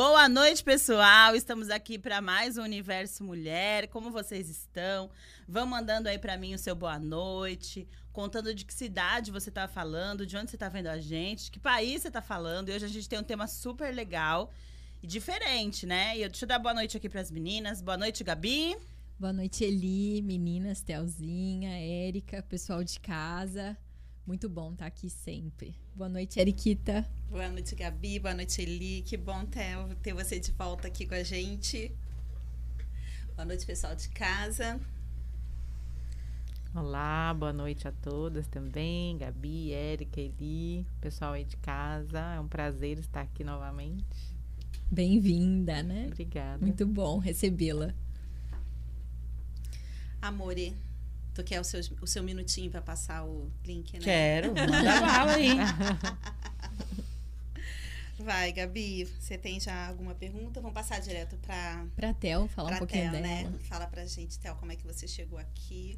Boa noite, pessoal. Estamos aqui para mais um Universo Mulher. Como vocês estão? Vão mandando aí para mim o seu boa noite, contando de que cidade você está falando, de onde você está vendo a gente, de que país você está falando. E hoje a gente tem um tema super legal e diferente, né? E eu deixa eu dar boa noite aqui para as meninas. Boa noite, Gabi. Boa noite, Eli, meninas, Telzinha, Érica, pessoal de casa. Muito bom estar aqui sempre. Boa noite, Eriquita. Boa noite, Gabi. Boa noite, Eli. Que bom ter, ter você de volta aqui com a gente. Boa noite, pessoal de casa. Olá, boa noite a todas também. Gabi, Érica, Eli, pessoal aí de casa. É um prazer estar aqui novamente. Bem-vinda, né? Obrigada. Muito bom recebê-la. Amore, tu quer o seu, o seu minutinho para passar o link, né? Quero, manda bala aí. Vai, Gabi, você tem já alguma pergunta? Vamos passar direto para Pra Tel, falar pra um pouquinho Tel, dela. né? Fala pra gente, Tel, como é que você chegou aqui?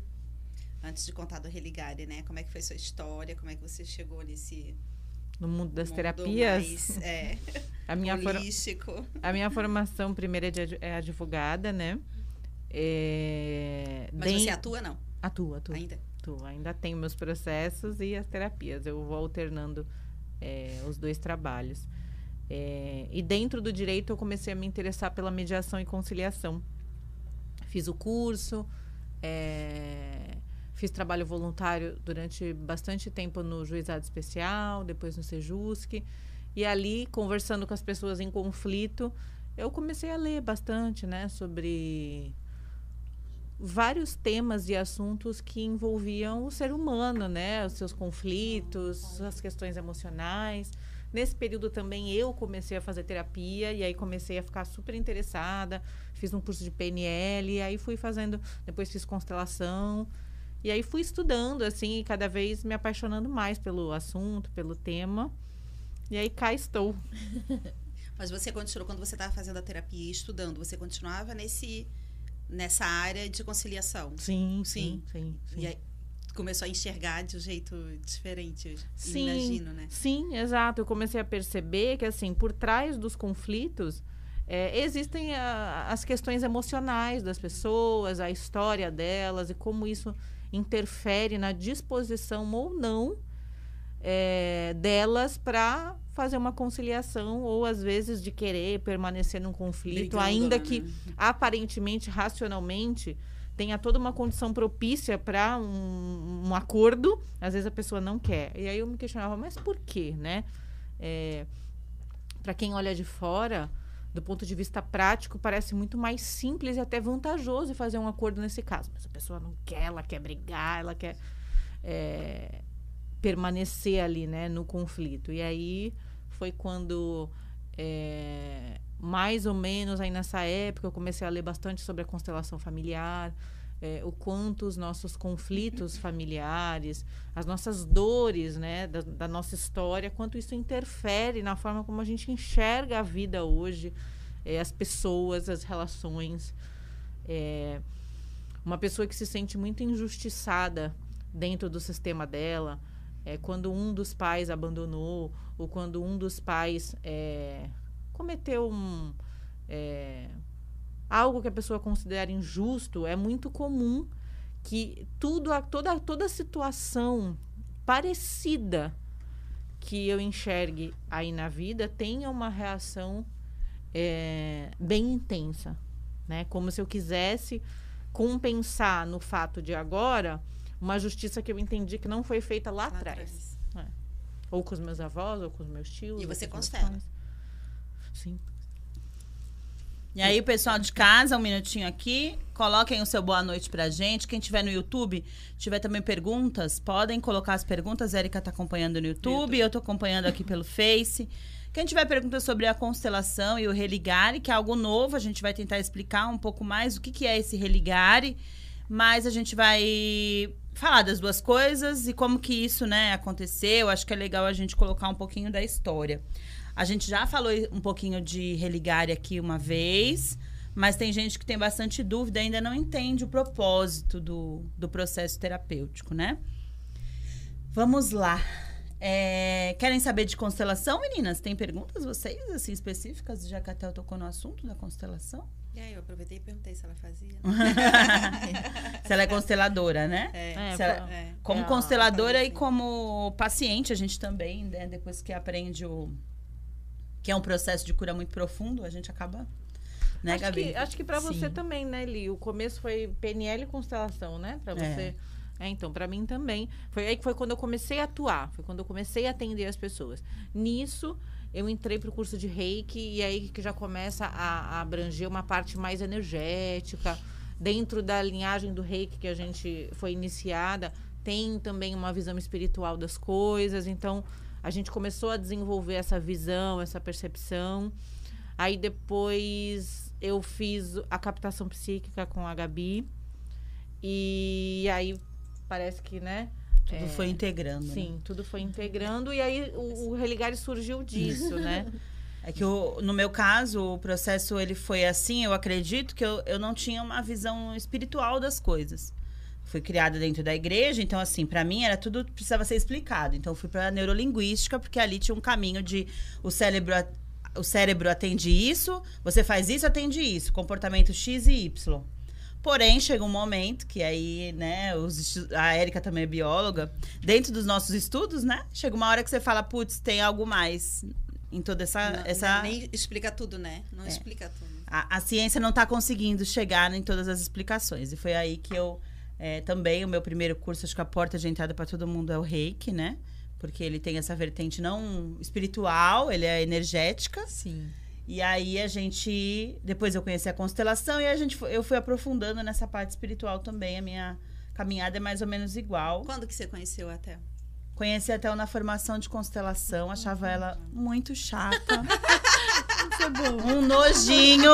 Antes de contar do Religare, né? Como é que foi sua história? Como é que você chegou nesse No mundo das mundo terapias, mais, é, a, minha for- holístico? a minha formação primeira é, de ad- é advogada, né? É, Mas den- você atua, não? Atuo, atuo. Ainda? atuo. Ainda tenho meus processos e as terapias. Eu vou alternando é, os dois trabalhos. É, e dentro do direito eu comecei a me interessar pela mediação e conciliação. Fiz o curso, é, fiz trabalho voluntário durante bastante tempo no Juizado Especial, depois no Sejusc. E ali, conversando com as pessoas em conflito, eu comecei a ler bastante né, sobre vários temas e assuntos que envolviam o ser humano, né? Os seus conflitos, as questões emocionais. Nesse período também eu comecei a fazer terapia e aí comecei a ficar super interessada. Fiz um curso de PNL e aí fui fazendo, depois fiz constelação. E aí fui estudando assim, cada vez me apaixonando mais pelo assunto, pelo tema. E aí cá estou. Mas você continuou, quando você estava fazendo a terapia e estudando, você continuava nesse, nessa área de conciliação? Sim, Sim. sim, sim. sim. E aí começou a enxergar de um jeito diferente, Sim. imagino, né? Sim, exato. Eu comecei a perceber que, assim, por trás dos conflitos, é, existem a- as questões emocionais das pessoas, a história delas e como isso interfere na disposição ou não é, delas para fazer uma conciliação ou, às vezes, de querer permanecer num conflito, Brigando, ainda né? que aparentemente, racionalmente, tenha toda uma condição propícia para um, um acordo, às vezes a pessoa não quer. E aí eu me questionava, mas por quê, né? para quem olha de fora, do ponto de vista prático, parece muito mais simples e até vantajoso fazer um acordo nesse caso. Mas a pessoa não quer, ela quer brigar, ela quer é, permanecer ali, né, no conflito. E aí foi quando é, mais ou menos aí nessa época eu comecei a ler bastante sobre a constelação familiar, é, o quanto os nossos conflitos familiares, as nossas dores, né, da, da nossa história, quanto isso interfere na forma como a gente enxerga a vida hoje, é, as pessoas, as relações. É, uma pessoa que se sente muito injustiçada dentro do sistema dela, é, quando um dos pais abandonou ou quando um dos pais é, cometeu um, é, algo que a pessoa considera injusto, é muito comum que tudo, toda, toda situação parecida que eu enxergue aí na vida tenha uma reação é, bem intensa, né? Como se eu quisesse compensar no fato de agora uma justiça que eu entendi que não foi feita lá, Lá atrás. Ou com os meus avós, ou com os meus tios. E você constela? Sim. E aí, pessoal de casa, um minutinho aqui. Coloquem o seu boa noite pra gente. Quem tiver no YouTube, tiver também perguntas, podem colocar as perguntas. A Erika tá acompanhando no YouTube, eu tô acompanhando aqui pelo Face. Quem tiver perguntas sobre a constelação e o religare, que é algo novo, a gente vai tentar explicar um pouco mais o que, que é esse religare. Mas a gente vai falar das duas coisas e como que isso, né, aconteceu. Acho que é legal a gente colocar um pouquinho da história. A gente já falou um pouquinho de religare aqui uma vez, mas tem gente que tem bastante dúvida ainda não entende o propósito do, do processo terapêutico, né? Vamos lá. É, querem saber de constelação, meninas? Tem perguntas vocês, assim, específicas, já que a Théo tocou no assunto da constelação? E aí, eu aproveitei e perguntei se ela fazia. Se ela é consteladora, né? É, É, Se ela- é. Como É, consteladora ela e como paciente, a gente também, né? Depois que aprende o. que é um processo de cura muito profundo, a gente acaba. Né, acho Gabi? que, acho que pra você também, né, Li? O começo foi PNL e constelação, né? Pra você. É, então, pra mim também. Foi aí que foi quando eu comecei a atuar. Foi quando eu comecei a atender as pessoas. Nisso, eu entrei pro curso de reiki e aí que já começa a, a abranger uma parte mais energética. Dentro da linhagem do reiki que a gente foi iniciada, tem também uma visão espiritual das coisas. Então, a gente começou a desenvolver essa visão, essa percepção. Aí depois eu fiz a captação psíquica com a Gabi. E aí parece que, né? Tudo é, foi integrando. né? Sim, tudo foi integrando. E aí o, o Religare surgiu disso, né? É que o- no meu caso, o processo ele foi assim, eu acredito que eu, eu não tinha uma visão espiritual das coisas. Fui criada dentro da igreja, então assim, pra mim era tudo precisava ser explicado. Então eu fui pra neurolinguística, porque ali tinha um caminho de o cérebro o cérebro atende isso, você faz isso, atende isso, comportamento X e Y. Porém, chega um momento que aí, né, os a Érica também é bióloga, dentro dos nossos estudos, né, chega uma hora que você fala, putz, tem algo mais em toda essa, Não- essa Nem explica tudo, né? Não explica tudo. a, a ciência não está conseguindo chegar em todas as explicações. E foi aí que eu é, também, o meu primeiro curso, acho que a porta de entrada para todo mundo é o reiki, né? Porque ele tem essa vertente não espiritual, ele é energética. Sim. E aí a gente. Depois eu conheci a constelação e a gente, foi- eu fui aprofundando nessa parte espiritual também. A minha caminhada é mais ou menos igual. Quando que você conheceu até? Conheci até na formação de constelação, achava ela muito chata. É. Um nojinho.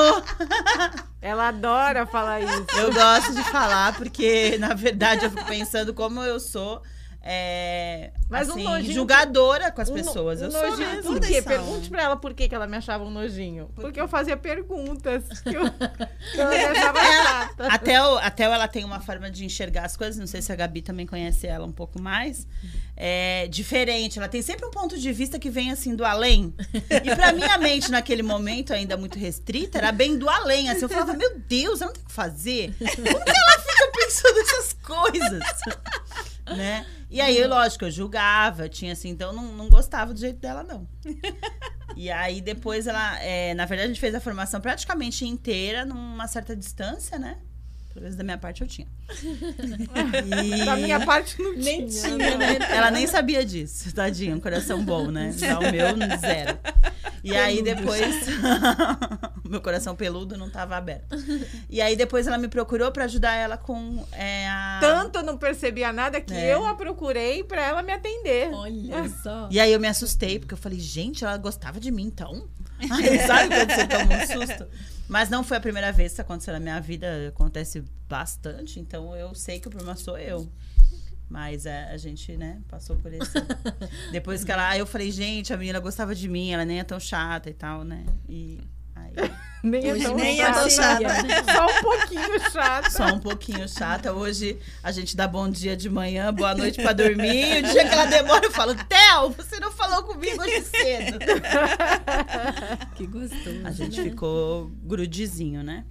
Ela adora falar isso. Eu gosto de falar, porque, na verdade, eu fico pensando como eu sou. É, Mas um assim, nojinho- julgadora com as Um no- pessoas. um eu sou nojinho, mesmo. Por quê? Pergunte pra ela por que, que ela me achava um nojinho. Porque eu fazia perguntas que, eu, que ela me achava chata. A Theo, a Theo, ela tem uma forma de enxergar as coisas, não sei se a Gabi também conhece ela um pouco mais. É diferente, ela tem sempre um ponto de vista que vem assim do além. E pra minha mente, naquele momento, ainda muito restrita, era bem do além. Assim, eu falava, meu Deus, eu não tenho o que fazer. Como que ela fica pensando essas coisas? né? E aí, lógico, eu julgava, tinha assim, então não, não gostava do jeito dela, não. E aí depois ela, é, na verdade, a gente fez a formação praticamente inteira numa certa distância, né? Pelo menos da minha parte eu tinha. E Da minha parte não Nem tinha. tinha, né? ela nem sabia disso, tadinha, um coração bom, né? Já o meu, zero. E aí depois, o meu coração peludo não tava aberto. E aí depois ela me procurou pra ajudar ela com é, a... Tanto eu não percebia nada que É. eu a procurei pra ela me atender. Olha só. E aí eu me assustei, porque eu falei, gente, ela gostava de mim, então? Aí, sabe quando você toma um susto? Mas não foi a primeira vez que isso aconteceu na minha vida, acontece bastante, então eu sei que o problema sou eu. Mas é, a gente, né, passou por isso. Depois que ela. Aí eu falei, gente, a menina gostava de mim, ela nem é tão chata e tal, né? E aí. Nem Hoje é tão nem é tão chata. chata. Só um pouquinho chata. Só um pouquinho chata. Hoje a gente dá bom dia de manhã, boa noite pra dormir. E o dia que ela demora, eu falo, Theo, você não falou comigo hoje cedo. Que gostoso. A gente né? ficou grudizinho, né?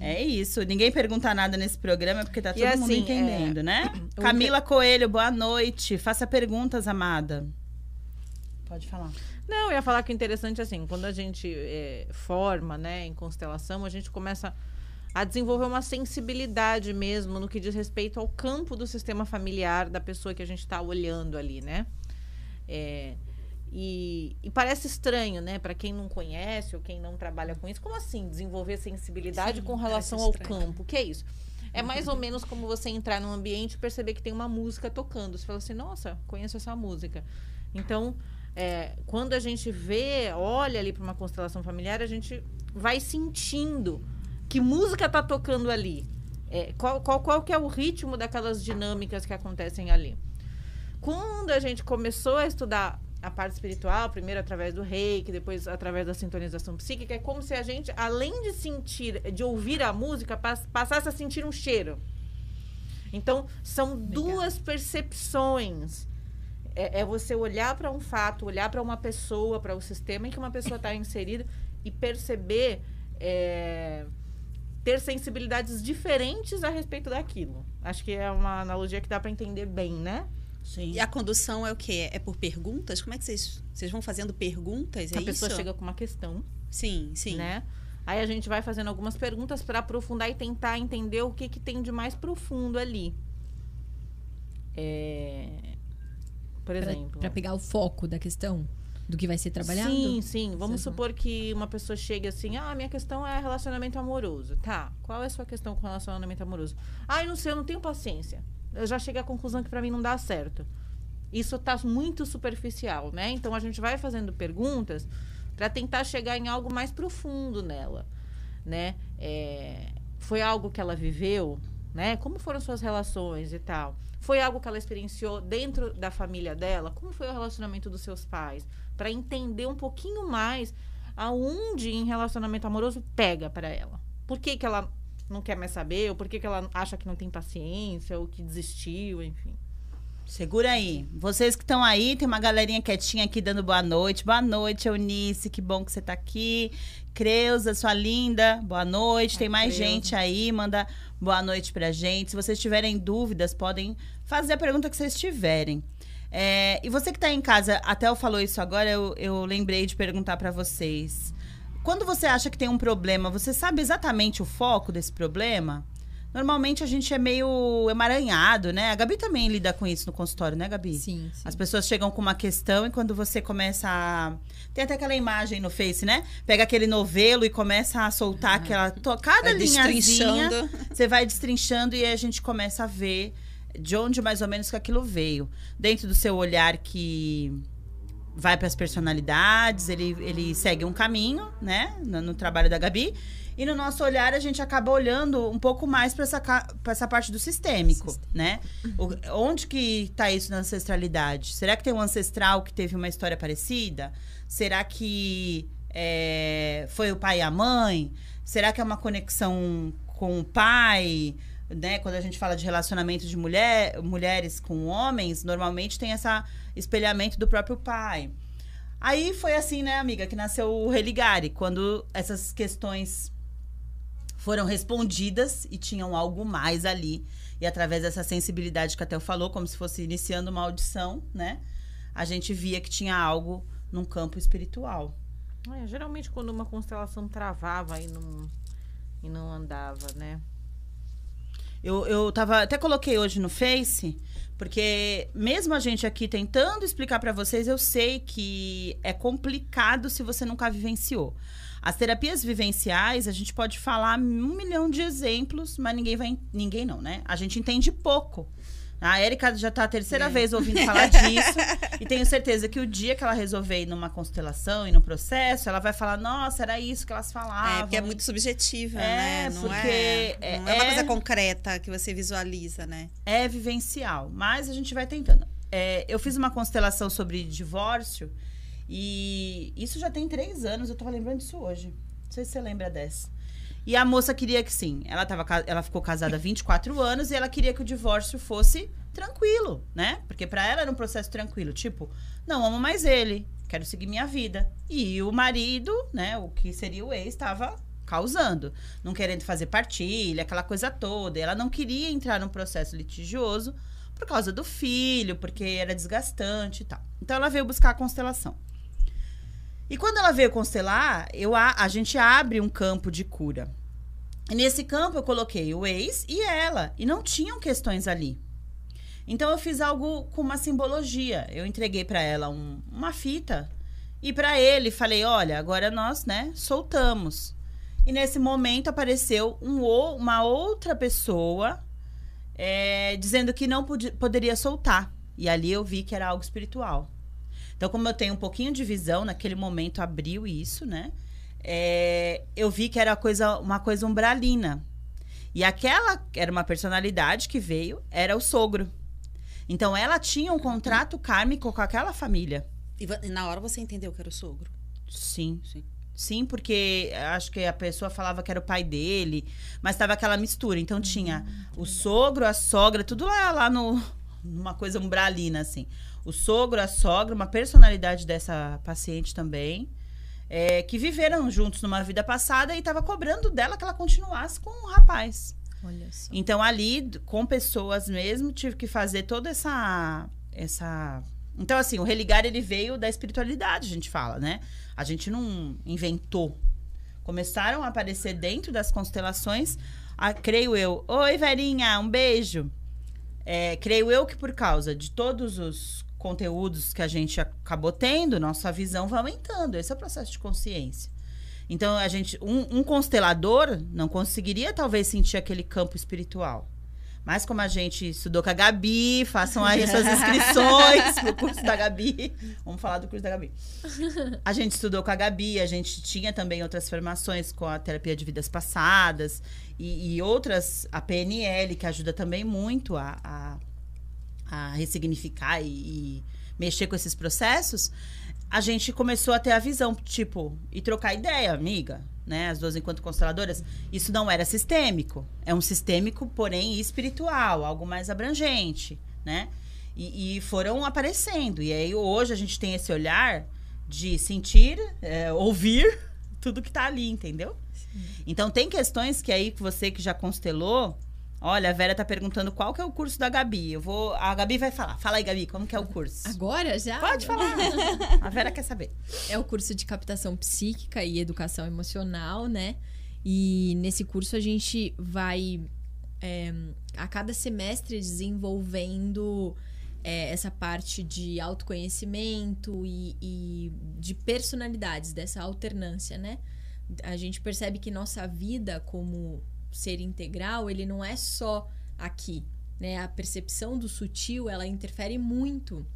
É isso. Ninguém pergunta nada nesse programa porque tá E todo mundo assim, entendendo, né? o Camila Coelho, boa noite. Faça perguntas, amada. Pode falar. Não, eu ia falar que o interessante assim, quando a gente é, forma, né, em constelação, a gente começa a desenvolver uma sensibilidade mesmo no que diz respeito ao campo do sistema familiar da pessoa que a gente está olhando ali, né? É, e, e parece estranho, né, para quem não conhece ou quem não trabalha com isso, como assim desenvolver sensibilidade Sim, com relação ao campo? O que é isso? É mais ou menos como você entrar num ambiente e perceber que tem uma música tocando. Você fala assim, nossa, conheço essa música. Então, é, quando a gente vê, olha ali para uma constelação familiar, a gente vai sentindo que música tá tocando ali. É, qual, qual, qual que é o ritmo daquelas dinâmicas que acontecem ali. Quando a gente começou a estudar a parte espiritual, primeiro através do reiki, depois através da sintonização psíquica, é como se a gente, além de sentir, de ouvir a música, pass- passasse a sentir um cheiro. Então, são duas percepções é, é você olhar para um fato, olhar para uma pessoa, para o sistema em que uma pessoa está inserida e perceber, é, ter sensibilidades diferentes a respeito daquilo. Acho que é uma analogia que dá para entender bem, né? Sim. E a condução é o quê? É por perguntas? Como é que vocês, vocês vão fazendo perguntas? É a pessoa isso? chega com uma questão, Sim, sim. né? Aí a gente vai fazendo algumas perguntas para aprofundar e tentar entender o que, que tem de mais profundo ali. É, Por Pra- exemplo. Pra pegar o foco da questão do que vai ser trabalhado? Sim, sim. Vamos Vocês vão- supor que uma pessoa chegue assim: ah, minha questão é relacionamento amoroso. Tá. Qual é a sua questão com relacionamento amoroso? Ah, eu não sei, eu não tenho paciência. Eu já cheguei à conclusão que pra mim não dá certo. Isso tá muito superficial, né? Então a gente vai fazendo perguntas para tentar chegar em algo mais profundo nela, né? É, foi algo que ela viveu, né? Como foram suas relações e tal? Foi algo que ela experienciou dentro da família dela? Como foi o relacionamento dos seus pais? Para entender um pouquinho mais aonde em relacionamento amoroso pega para ela. Por que, que ela não quer mais saber? Ou por que, que ela acha que não tem paciência? Ou que desistiu, enfim. Segura aí. Vocês que estão aí, tem uma galerinha quietinha aqui dando boa noite. Boa noite, Eunice. Que bom que você tá aqui. Creuza, sua linda. Boa noite. Tem mais Creuza. gente aí. Manda boa noite pra gente. Se vocês tiverem dúvidas, podem fazer a pergunta que vocês tiverem. É, e você que tá em casa, a Théo falou isso agora, eu, eu lembrei de perguntar pra vocês. Quando você acha que tem um problema, você sabe exatamente o foco desse problema? Normalmente a gente é meio emaranhado, né? A Gabi também lida com isso no consultório, né, Gabi? Sim, sim. As pessoas chegam com uma questão e quando você começa a. Tem até aquela imagem no Face, né? Pega aquele novelo e começa a soltar aquela. to- Cada linhazinha. destrinchando. Você vai destrinchando e aí a gente começa a ver de onde mais ou menos que aquilo veio. Dentro do seu olhar que vai para as personalidades, ele, ele segue um caminho, né? No, no trabalho da Gabi. E no nosso olhar, a gente acaba olhando um pouco mais para essa, pra essa parte do sistêmico, né? O- onde que tá isso na ancestralidade? Será que tem um ancestral que teve uma história parecida? Será que é, foi o pai e a mãe? Será que é uma conexão com o pai? Né? Quando a gente fala de relacionamento de mulher, mulheres com homens, normalmente tem esse espelhamento do próprio pai. Aí foi assim, né, amiga, que nasceu o Religare, quando essas questões foram respondidas e tinham algo mais ali. E através dessa sensibilidade que a Theo falou, como se fosse iniciando uma audição, né? A gente via que tinha algo num campo espiritual. É, geralmente quando uma constelação travava e não, e não andava, né? Eu, eu tava, até coloquei hoje no Face, porque mesmo a gente aqui tentando explicar pra vocês, eu sei que é complicado se você nunca vivenciou. As terapias vivenciais, a gente pode falar um milhão de exemplos, mas ninguém vai. Ninguém não, né? A gente entende pouco. A Erika já tá a terceira É. vez ouvindo falar disso. e tenho certeza que o dia que ela resolver ir numa constelação e no processo, ela vai falar: nossa, era isso que elas falavam. É, porque é muito subjetiva, É, né? Não porque é, é- não é uma é- coisa concreta que você visualiza, né? é vivencial, mas a gente vai tentando. É, eu fiz uma constelação sobre divórcio e isso já tem três anos, eu tava lembrando disso hoje. Não sei se você lembra dessa. E a moça queria que sim. Ela, tava, ela ficou casada há 24 anos e ela queria que o divórcio fosse tranquilo, né? Porque pra ela era um processo tranquilo. Tipo, não amo mais ele, quero seguir minha vida. E o marido, né, o que seria o ex, estava causando, não querendo fazer partilha, aquela coisa toda. E ela não queria entrar num processo litigioso por causa do filho, porque era desgastante e tal. Então ela veio buscar a constelação. E quando ela veio constelar, eu, a, a gente abre um campo de cura. E nesse campo eu coloquei o ex e ela. E não tinham questões ali. Então eu fiz algo com uma simbologia. Eu entreguei para ela um- uma fita e para ele falei: olha, agora nós, né, soltamos. E nesse momento apareceu um, uma outra pessoa é, dizendo que não podia- poderia soltar. E ali eu vi que era algo espiritual. Então, como eu tenho um pouquinho de visão, naquele momento abriu isso, né? É, eu vi que era coisa, uma coisa umbralina. E aquela era uma personalidade que veio, era o sogro. Então, ela tinha um contrato kármico com aquela família. E, na hora você entendeu que era o sogro. Sim. Sim. Sim, porque acho que a pessoa falava que era o pai dele, mas tava aquela mistura. Então tinha o sogro, a sogra, tudo lá, lá no, numa coisa umbralina, assim. O sogro, a sogra, uma personalidade dessa paciente também, é, que viveram juntos numa vida passada e estava cobrando dela que ela continuasse com o rapaz. Olha só. Então, ali, com pessoas mesmo, tive que fazer toda essa. essa... Então, assim, o religar ele veio da espiritualidade, a gente fala, né? A gente não inventou. Começaram a aparecer dentro das constelações, a, creio eu. Oi, Verinha, um beijo. É, creio eu que por causa de todos os conteúdos que a gente acabou tendo, nossa visão vai aumentando. Esse é o processo de consciência. Então, a gente, um, um constelador não conseguiria talvez sentir aquele campo espiritual. Mas como a gente estudou com a Gabi, façam aí suas inscrições no curso da Gabi. Vamos falar do curso da Gabi. A gente estudou com a Gabi, a gente tinha também outras formações com a terapia de vidas passadas e, e outras, a PNL, que ajuda também muito a, a, a ressignificar e, e mexer com esses processos. A gente começou a ter a visão, tipo, e trocar ideia, amiga né, as duas enquanto consteladoras, isso não era sistêmico. É um sistêmico, porém espiritual, algo mais abrangente, né? E, e foram aparecendo. E aí hoje a gente tem esse olhar de sentir, é, ouvir tudo que tá ali, entendeu? Sim. Então tem questões que aí você que já constelou, Olha, a Vera tá perguntando qual que é o curso da Gabi. Eu vou. A Gabi vai falar. Fala aí, Gabi, como que é o curso? Agora já? Pode falar. a Vera quer saber. É o curso de captação psíquica e educação emocional, né? E nesse curso a gente vai é, a cada semestre desenvolvendo é, essa parte de autoconhecimento e, e de personalidades, dessa alternância, né? A gente percebe que nossa vida como ser integral, ele não é só aqui, né? A percepção do sutil, ela interfere muito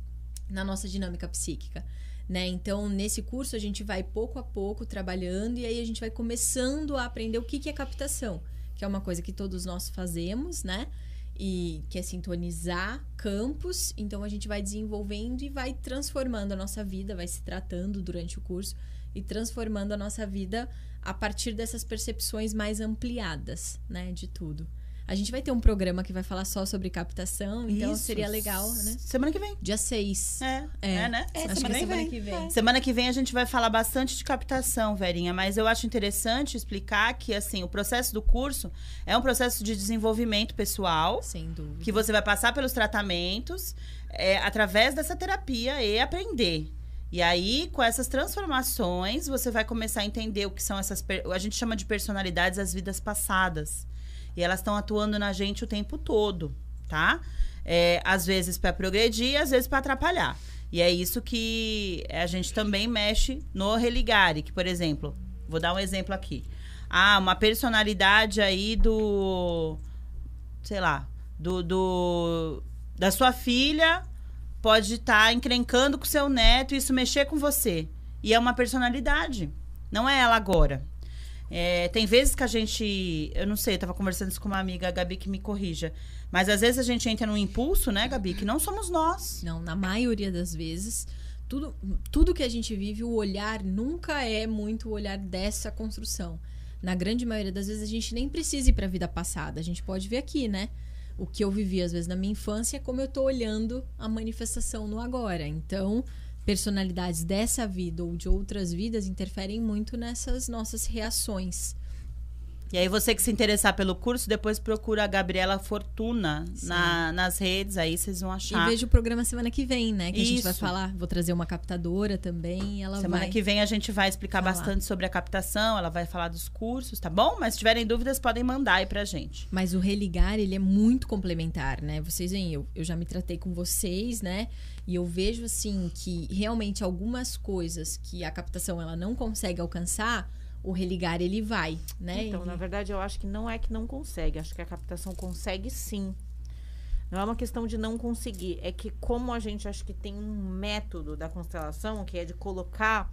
na nossa dinâmica psíquica, né? Então, nesse curso a gente vai pouco a pouco trabalhando e aí a gente vai começando a aprender o que, que é captação, que é uma coisa que todos nós fazemos, né? E que é sintonizar campos. Então, a gente vai desenvolvendo e vai transformando a nossa vida, vai se tratando durante o curso e transformando a nossa vida a partir dessas percepções mais ampliadas, né, de tudo. A gente vai ter um programa que vai falar só sobre captação, então Isso. seria legal, né? Semana que vem. Dia 6. É, é, é né? É, semana, que semana que vem. É. Semana que vem a gente vai falar bastante de captação, Verinha, mas eu acho interessante explicar que, assim, o processo do curso é um processo de desenvolvimento pessoal. Sem dúvida. Que você vai passar pelos tratamentos é, através dessa terapia e aprender. E aí, com essas transformações, você vai começar a entender o que são essas. A gente chama de personalidades as vidas passadas. E elas estão atuando na gente o tempo todo, tá? É, às vezes para progredir, às vezes para atrapalhar. E é isso que a gente também mexe no religare, que, por exemplo, vou dar um exemplo aqui. Ah, uma personalidade aí do. Sei lá. Do, do da sua filha pode estar tá encrencando com seu neto e isso mexer com você. E é uma personalidade. Não é ela agora. É, tem vezes que a gente. Eu não sei, eu tava conversando isso com uma amiga, a Gabi, que me corrija. Mas às vezes a gente entra num impulso, né, Gabi, que não somos nós. Não, na maioria das vezes. Tudo, tudo que a gente vive, o olhar nunca é muito o olhar dessa construção. Na grande maioria das vezes, a gente nem precisa ir para a vida passada. A gente pode ver aqui, né? O que eu vivi às vezes na minha infância é como eu estou olhando a manifestação no agora. Então, personalidades dessa vida ou de outras vidas interferem muito nessas nossas reações. E aí você que se interessar pelo curso, depois procura a Gabriela Fortuna na, nas redes, aí vocês vão achar. E veja o programa semana que vem, né? Que Isso. a gente vai falar. Vou trazer uma captadora também. Ela semana vai que vem a gente vai explicar falar. bastante sobre a captação, ela vai falar dos cursos, tá bom? Mas se tiverem dúvidas, podem mandar aí pra gente. Mas o religar, ele é muito complementar, né? Vocês veem, eu, eu já me tratei com vocês, né? E eu vejo, assim, que realmente algumas coisas que a captação ela não consegue alcançar o religar ele vai, né? Então, na verdade, eu acho que não é que não consegue, acho que a captação consegue sim. Não é uma questão de não conseguir, é que como a gente acha que tem um método da constelação, que é de colocar,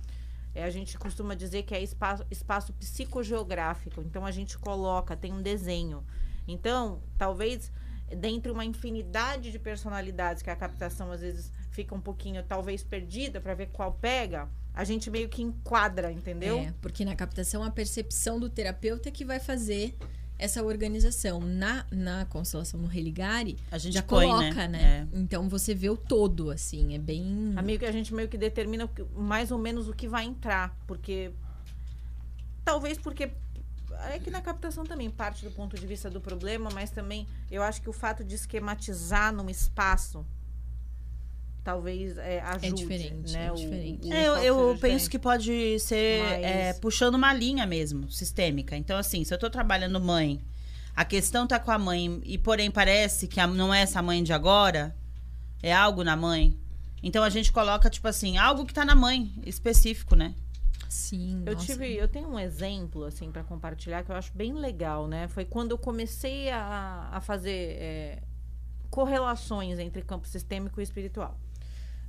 é, a gente costuma dizer que é espaço, espaço psicogeográfico. Então a gente coloca, tem um desenho. Então, talvez dentre uma infinidade de personalidades que a captação às vezes fica um pouquinho talvez perdida para ver qual pega, a gente meio que enquadra, entendeu? É, porque na captação a percepção do terapeuta é que vai fazer essa organização na, na constelação no Religare A gente já põe, coloca, né? né? Então você vê o todo, assim, é bem. Amigo, a gente meio que determina mais ou menos o que vai entrar, porque talvez porque é que na captação também parte do ponto de vista do problema, mas também eu acho que o fato de esquematizar num espaço talvez é, ajude, diferente, né? é o- diferente. o É, eu, eu penso diferente. que pode ser Mas- é, puxando uma linha mesmo, sistêmica. Então, assim, se eu tô trabalhando mãe, a questão tá com a mãe, e porém parece que a- não é essa mãe de agora, é algo na mãe. Então a gente coloca, tipo assim, algo que tá na mãe, específico, né? Sim. Eu nossa. tive, eu tenho um exemplo assim para compartilhar que eu acho bem legal, né? Foi quando eu comecei a, a fazer é, correlações entre campo sistêmico e espiritual.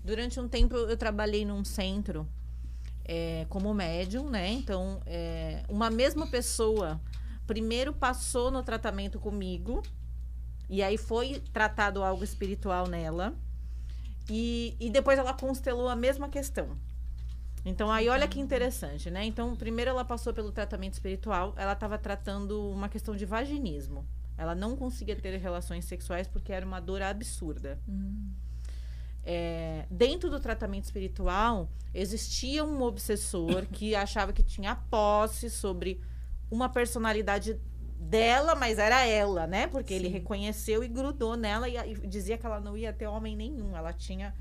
Durante um tempo eu trabalhei num centro é, como médium, né? Então, é, uma mesma pessoa primeiro passou no tratamento comigo e aí foi tratado algo espiritual nela e, e depois ela constelou a mesma questão. Então, aí olha que interessante, né? Então, primeiro ela passou pelo tratamento espiritual, ela estava tratando uma questão de vaginismo. Ela não conseguia ter relações sexuais porque era uma dor absurda. Hum, É, dentro do tratamento espiritual, existia um obsessor que achava que tinha posse sobre uma personalidade dela, mas era ela, né? Porque ele Sim. reconheceu e grudou nela e, e dizia que ela não ia ter homem nenhum. Ela tinha.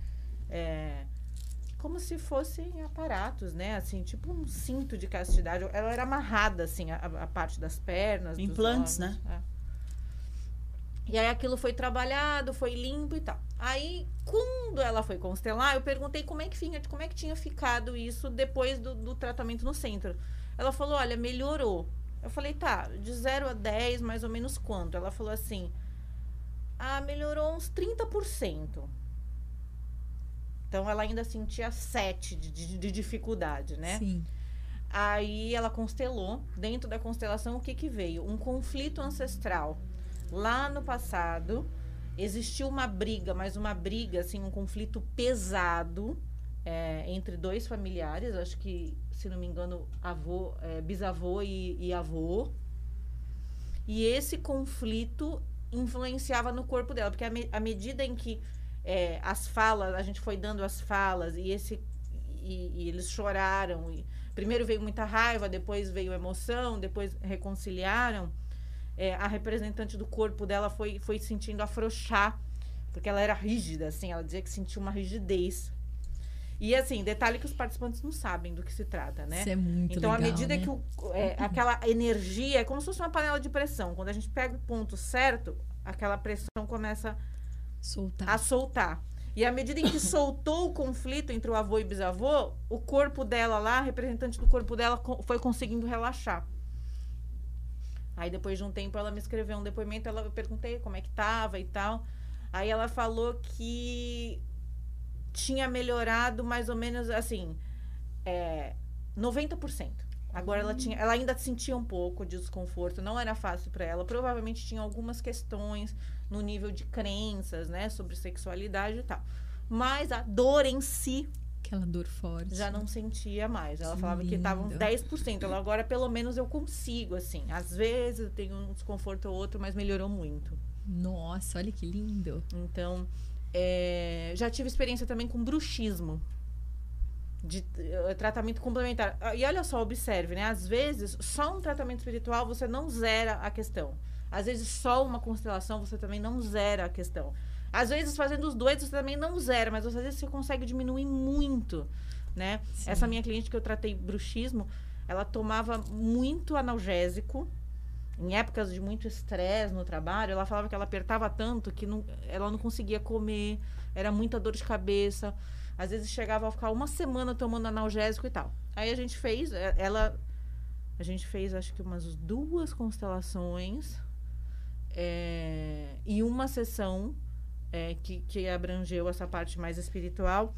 é, como se fossem aparatos, né? Assim, tipo um cinto de castidade. Ela era amarrada, assim, a, a parte das pernas. Implantes, órgãos, é. E aí aquilo foi trabalhado, foi limpo e tal. Aí, quando ela foi constelar, eu perguntei como é que, finha- como é que tinha ficado isso depois do, do tratamento no centro. Ela falou, olha, melhorou. Eu falei, tá, de 0 a 10, mais ou menos quanto? Ela falou assim, ah, melhorou uns 30%. Então, ela ainda sentia 7 de, de, de dificuldade, né? Sim. Aí ela constelou. Dentro da constelação, o que, que veio? Um conflito ancestral. Lá no passado, existiu uma briga, mas uma briga, assim, um conflito pesado é, entre dois familiares. Acho que, se não me engano, avô, é, bisavô e, e avô. E esse conflito influenciava no corpo dela, porque à me- medida em que é, as falas, a gente foi dando as falas e esse e, e eles choraram. E, primeiro veio muita raiva, depois veio emoção, depois reconciliaram. É, a representante do corpo dela foi, foi sentindo afrouxar, porque ela era rígida, assim, ela dizia que sentia uma rigidez. E assim, detalhe que os participantes não sabem do que se trata, né? Isso é muito Então, legal, à medida né? que o, é, aquela energia é como se fosse uma panela de pressão. Quando a gente pega o ponto certo, aquela pressão começa Soltar. a soltar. E à medida em que soltou o conflito entre o avô e o bisavô, o corpo dela lá, a representante do corpo dela, foi conseguindo relaxar. Aí depois de um tempo ela me escreveu um depoimento, ela, eu perguntei como é que tava e tal. Aí ela falou que tinha melhorado mais ou menos assim, é, 90%. Agora ela tinha, ela ainda sentia um pouco de desconforto, não era fácil para ela. Provavelmente tinha algumas questões no nível de crenças, né, sobre sexualidade e tal. Mas a dor em si Aquela dor forte. já não sentia mais. Ela Que falava que estava uns lindo. 10%. Ela agora pelo menos eu consigo assim. Às vezes eu tenho um desconforto ou outro, mas melhorou muito. Nossa, olha que lindo. Então, é, já tive experiência também com bruxismo. De eh, tratamento complementar. Ah, E olha só, observe, né? Às vezes, só um tratamento espiritual você não zera a questão. Às vezes, só uma constelação você também não zera a questão. Às vezes, fazendo os dois, você também não zera, mas às vezes você consegue diminuir muito, né? Sim. Essa minha cliente que eu tratei bruxismo, ela tomava muito analgésico. Em épocas de muito estresse no trabalho, ela falava que ela apertava tanto que não, ela não conseguia comer, era muita dor de cabeça. Às vezes chegava a ficar uma semana tomando analgésico e tal. Aí a gente fez, é, ela. A gente fez acho que umas duas constelações é, e uma sessão é, que, que abrangeu essa parte mais espiritual.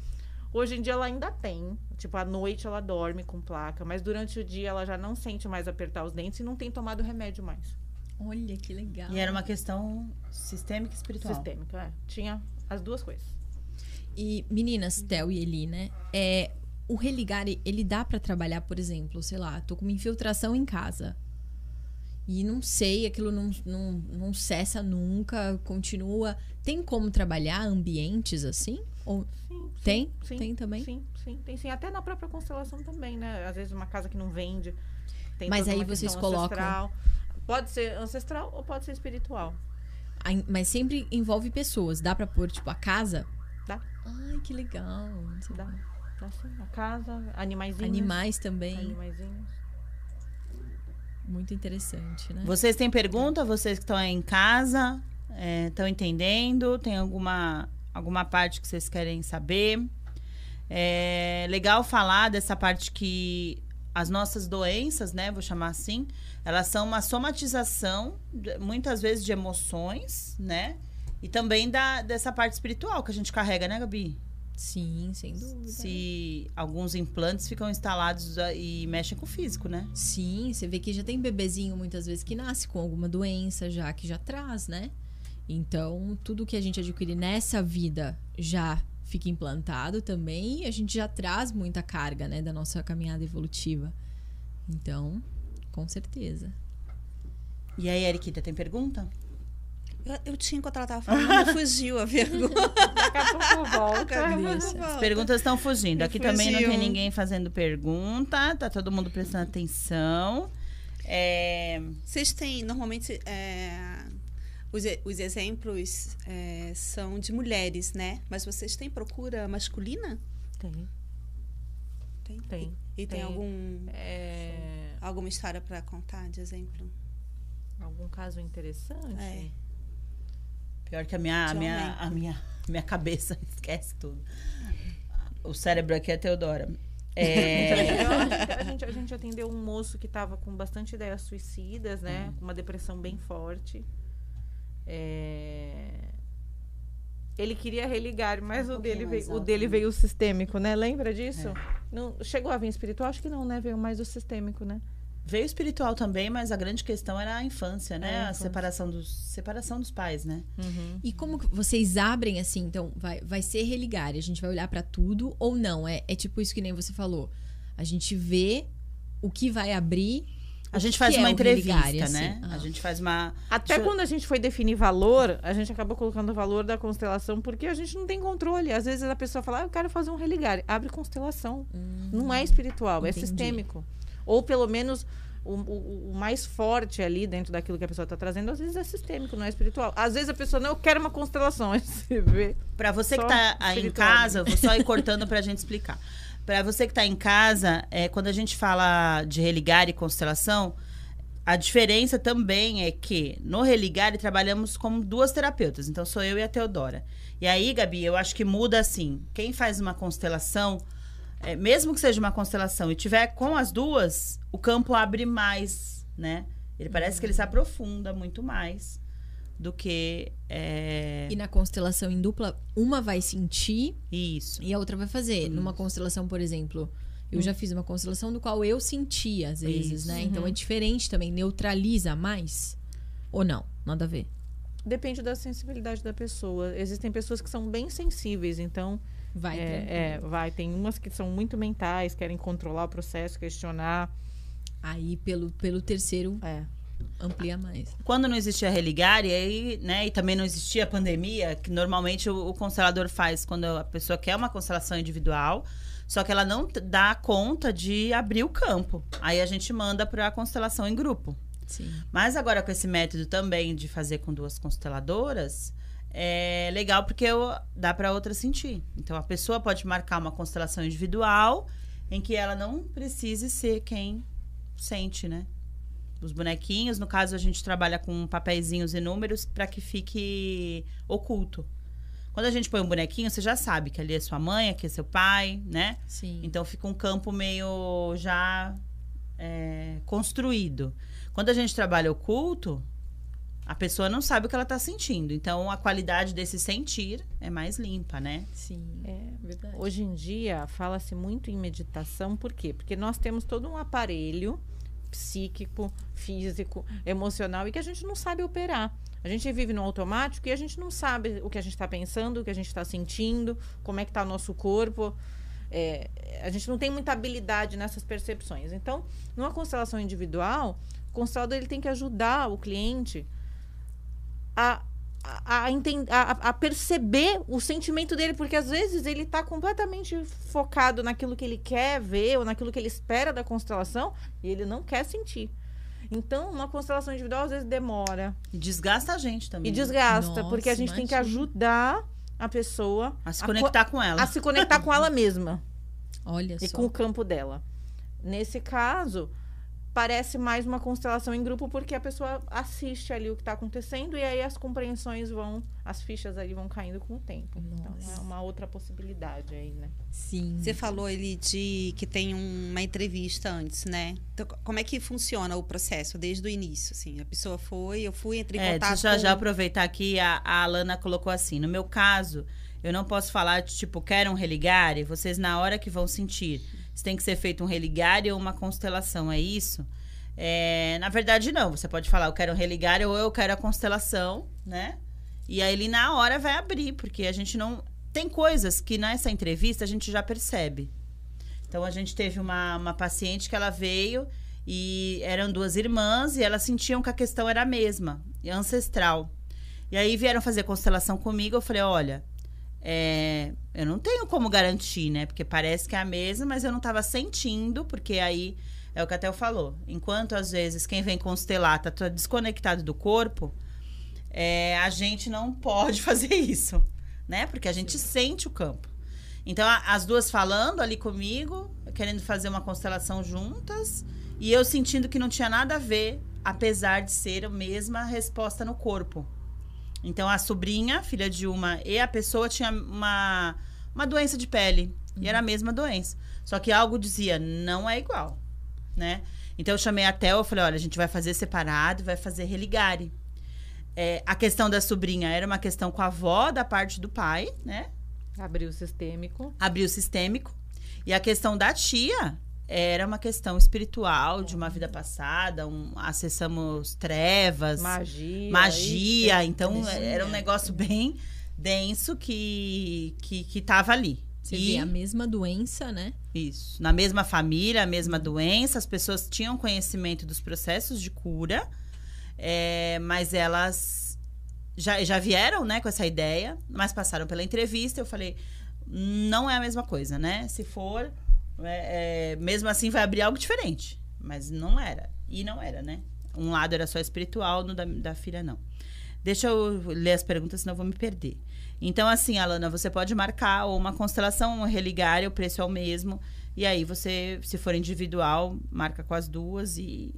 Hoje em dia ela ainda tem. Tipo, à noite ela dorme com placa, mas durante o dia ela já não sente mais apertar os dentes e não tem tomado remédio mais. Olha que legal. E era uma questão sistêmica e espiritual. Sistêmico, é. Tinha as duas coisas. E meninas, Theo e Eli, né? É, o religare, ele dá pra trabalhar, por exemplo, sei lá, tô com uma infiltração em casa. E não sei, aquilo não, não, não cessa nunca, continua. Tem como trabalhar ambientes assim? Ou Sim, tem? sim, tem também? Sim, sim, tem sim. Até na própria constelação também, né? Às vezes uma casa que não vende. Tem Mas aí vocês colocam-. Pode ser ancestral ou pode ser espiritual. Mas sempre envolve pessoas. Dá pra pôr, tipo, a casa? Dá. Ai, que legal. Dá. Dá sim. A casa, animaizinhos. Animais também. Animaizinhos. Muito interessante, né? Vocês têm pergunta? Vocês que estão aí em casa, estão entendendo? Tem alguma, alguma parte que vocês querem saber? É legal falar dessa parte que as nossas doenças, né, vou chamar assim, elas são uma somatização, muitas vezes, de emoções, né? E também da, dessa parte espiritual que a gente carrega, né, Gabi? Sim, sem dúvida. Se alguns implantes ficam instalados e mexem com o físico, né? Sim, você vê que já tem bebezinho muitas vezes que nasce com alguma doença já, que já traz, né? Então, tudo que a gente adquire nessa vida já fica implantado também e a gente já traz muita carga, né, da nossa caminhada evolutiva. Então, com certeza. E aí, Eriquita, tem pergunta? Eu, eu tinha enquanto ela tava falando, fugiu a pergunta. Daqui a pouco volta. As perguntas estão fugindo. Aqui Fugiu. também não tem ninguém fazendo pergunta. Tá todo mundo prestando atenção. É, Vocês têm, normalmente, é, os, os exemplos é, são de mulheres, né? Mas vocês têm procura masculina? Tem. Tem. Tem. E, e tem, Tem. algum, É, alguma história para contar de exemplo? algum caso interessante? É. Pior que a minha, a minha, a minha, minha cabeça esquece tudo. O cérebro aqui é Teodora. É, a, gente, a gente- a gente atendeu um moço que estava com bastante ideias suicidas, né? Com uma depressão bem forte. É, Ele queria religar, mas Um o, dele veio, o dele né? veio sistêmico, né? Lembra disso? Não, chegou a vir espiritual? Acho que não, né? Veio mais o sistêmico, né? Veio espiritual também, mas a grande questão era a infância, né? É, a infância. separação dos, separação dos pais, né? E como vocês abrem assim? Então, vai, vai ser religar, a gente vai olhar pra tudo ou não? É, é tipo isso que nem você falou. A gente vê o que vai abrir. A gente faz uma é entrevista, assim? né? Ah. A gente faz uma. Até eu- quando a gente foi definir valor, a gente acabou colocando o valor da constelação porque a gente não tem controle. Às vezes a pessoa fala, ah, eu quero fazer um religar. Abre constelação. Não é espiritual, é Entendi. sistêmico. Ou pelo menos o, o- o mais forte ali dentro daquilo que a pessoa está trazendo, às vezes é sistêmico, não é espiritual. Às vezes a pessoa, não, eu quero uma constelação. Aí você vê. Pra você que tá aí em casa, vou só ir cortando pra gente explicar. Pra você que tá em casa, é, quando a gente fala de religar e constelação, a diferença também é que no religar trabalhamos como duas terapeutas. Então sou eu e a Teodora. E aí, Gabi, eu acho que muda assim. Quem faz uma constelação, é, mesmo que seja uma constelação e tiver com as duas, o campo abre mais, né? Ele parece que ele se aprofunda muito mais do que é, E na constelação em dupla, uma vai sentir isso. e a outra vai fazer. Numa constelação, por exemplo, eu já fiz uma constelação do qual eu senti, às vezes, Isso. né? Então é diferente também. Neutraliza mais? Ou não? Nada a ver. Depende da sensibilidade da pessoa. Existem pessoas que são bem sensíveis, então Vai é, é, vai. Tem umas que são muito mentais, querem controlar o processo, questionar. Aí, pelo, pelo terceiro, É. amplia mais. Quando não existia religar, e aí, né, e também não existia pandemia, que normalmente o, o constelador faz quando a pessoa quer uma constelação individual, só que ela não dá conta de abrir o campo. Aí a gente manda para a constelação em grupo. Sim. Mas agora com esse método também de fazer com duas consteladoras, é legal porque eu- dá para outra sentir. Então a pessoa pode marcar uma constelação individual em que ela não precise ser quem sente, né? Os bonequinhos, no caso a gente trabalha com papeizinhos e números para que fique oculto. Quando a gente põe um bonequinho, você já sabe que ali é sua mãe, aqui é seu pai, né? Sim. Então fica um campo meio já é, construído. Quando a gente trabalha oculto, a pessoa não sabe o que ela está sentindo. Então a qualidade desse sentir é mais limpa, né? Sim. É, Verdade. Hoje em dia fala-se muito em meditação, por quê? Porque nós temos todo um aparelho psíquico, físico, emocional e que a gente não sabe operar. A gente vive no automático e a gente não sabe o que a gente está pensando, o que a gente está sentindo, como é que está o nosso corpo. É, a gente não tem muita habilidade nessas percepções. Então, numa constelação individual, O constelador ele tem que ajudar o cliente a, a, a, a, a perceber o sentimento dele, porque às vezes ele está completamente focado naquilo que ele quer ver ou naquilo que ele espera da constelação e ele não quer sentir. Então, uma constelação individual às vezes demora E desgasta a gente e também. né? desgasta, Nossa, porque a gente tem que imagina. ajudar a pessoa A se co- conectar com ela. a se conectar com ela mesma Olha e só. com o campo dela. Nesse caso, parece mais uma constelação em grupo porque a pessoa assiste ali o que está acontecendo e aí as compreensões vão, as fichas ali vão caindo com o tempo. Então Nossa. é uma outra possibilidade aí, né? Sim. Você falou ele de que tem uma entrevista antes, né? Então, co- como é que funciona o processo desde o início? Assim, a pessoa foi, eu fui, entrei em É, contato deixa eu já com... aproveitar aqui, a, a Alana colocou assim, no meu caso, eu não posso falar, de, tipo, quero um religare, vocês na hora que vão sentir. Se tem que ser feito um religare ou uma constelação, é isso? É, na verdade, não. Você pode falar, eu quero um religare ou eu quero a constelação, né? E aí ele na hora vai abrir, porque a gente não... Tem coisas que nessa entrevista a gente já percebe. Então a gente teve uma, uma paciente que ela veio e eram duas irmãs e elas sentiam que a questão era a mesma, ancestral. E aí vieram fazer constelação comigo, eu falei, olha, é, eu não tenho como garantir, né? Porque parece que é a mesma, mas eu não estava sentindo, porque aí é o que a Theo falou. Enquanto às vezes quem vem constelar tá, tá desconectado do corpo, é, a gente não pode fazer isso, né? Porque a gente sente o campo. Então, a- as duas falando ali comigo, querendo fazer uma constelação juntas, e eu sentindo que não tinha nada a ver, apesar de ser a mesma resposta no corpo. Então, a sobrinha, filha de uma, e a pessoa tinha uma, uma doença de pele. E era a mesma doença. Só que algo dizia, não é igual, né? Então, eu chamei a Theo, eu falei, olha, a gente vai fazer separado, vai fazer religare. É, a questão da sobrinha era uma questão com a avó da parte do pai, né? Abriu o sistêmico. abriu sistêmico. E a questão da tia era uma questão espiritual, de uma vida passada, um, acessamos trevas, Magia. magia. isso. Então, Energia. era um negócio bem denso que, que, que tava ali. Você e vê a mesma doença, né? isso. Na mesma família, a mesma doença, as pessoas tinham conhecimento dos processos de cura, é, mas elas já, já vieram né, com essa ideia, mas passaram pela entrevista. Eu falei, não é a mesma coisa, né? Se for, é, é, mesmo assim vai abrir algo diferente. Mas não era. E não era, né? Um lado era só espiritual, no da, da filha não. Deixa eu ler as perguntas, senão eu vou me perder. Então, assim, Alana, você pode marcar ou uma constelação, religare, o preço é o mesmo. E aí, você, se for individual, marca com as duas e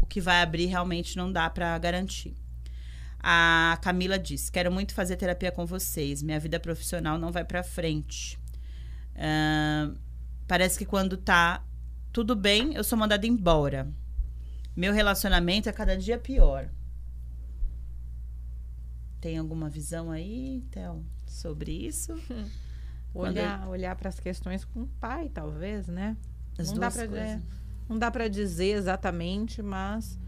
o que vai abrir realmente não dá para garantir. A Camila diz: Quero muito fazer terapia com vocês. Minha vida profissional não vai para frente. Ahn, parece que quando tá tudo bem, eu sou mandada embora. Meu relacionamento é cada dia pior. Tem alguma visão aí, Théo, sobre isso? Olhar, olhar para as questões com o pai, talvez, né? As Não dá pra- é. Não dá para dizer exatamente, mas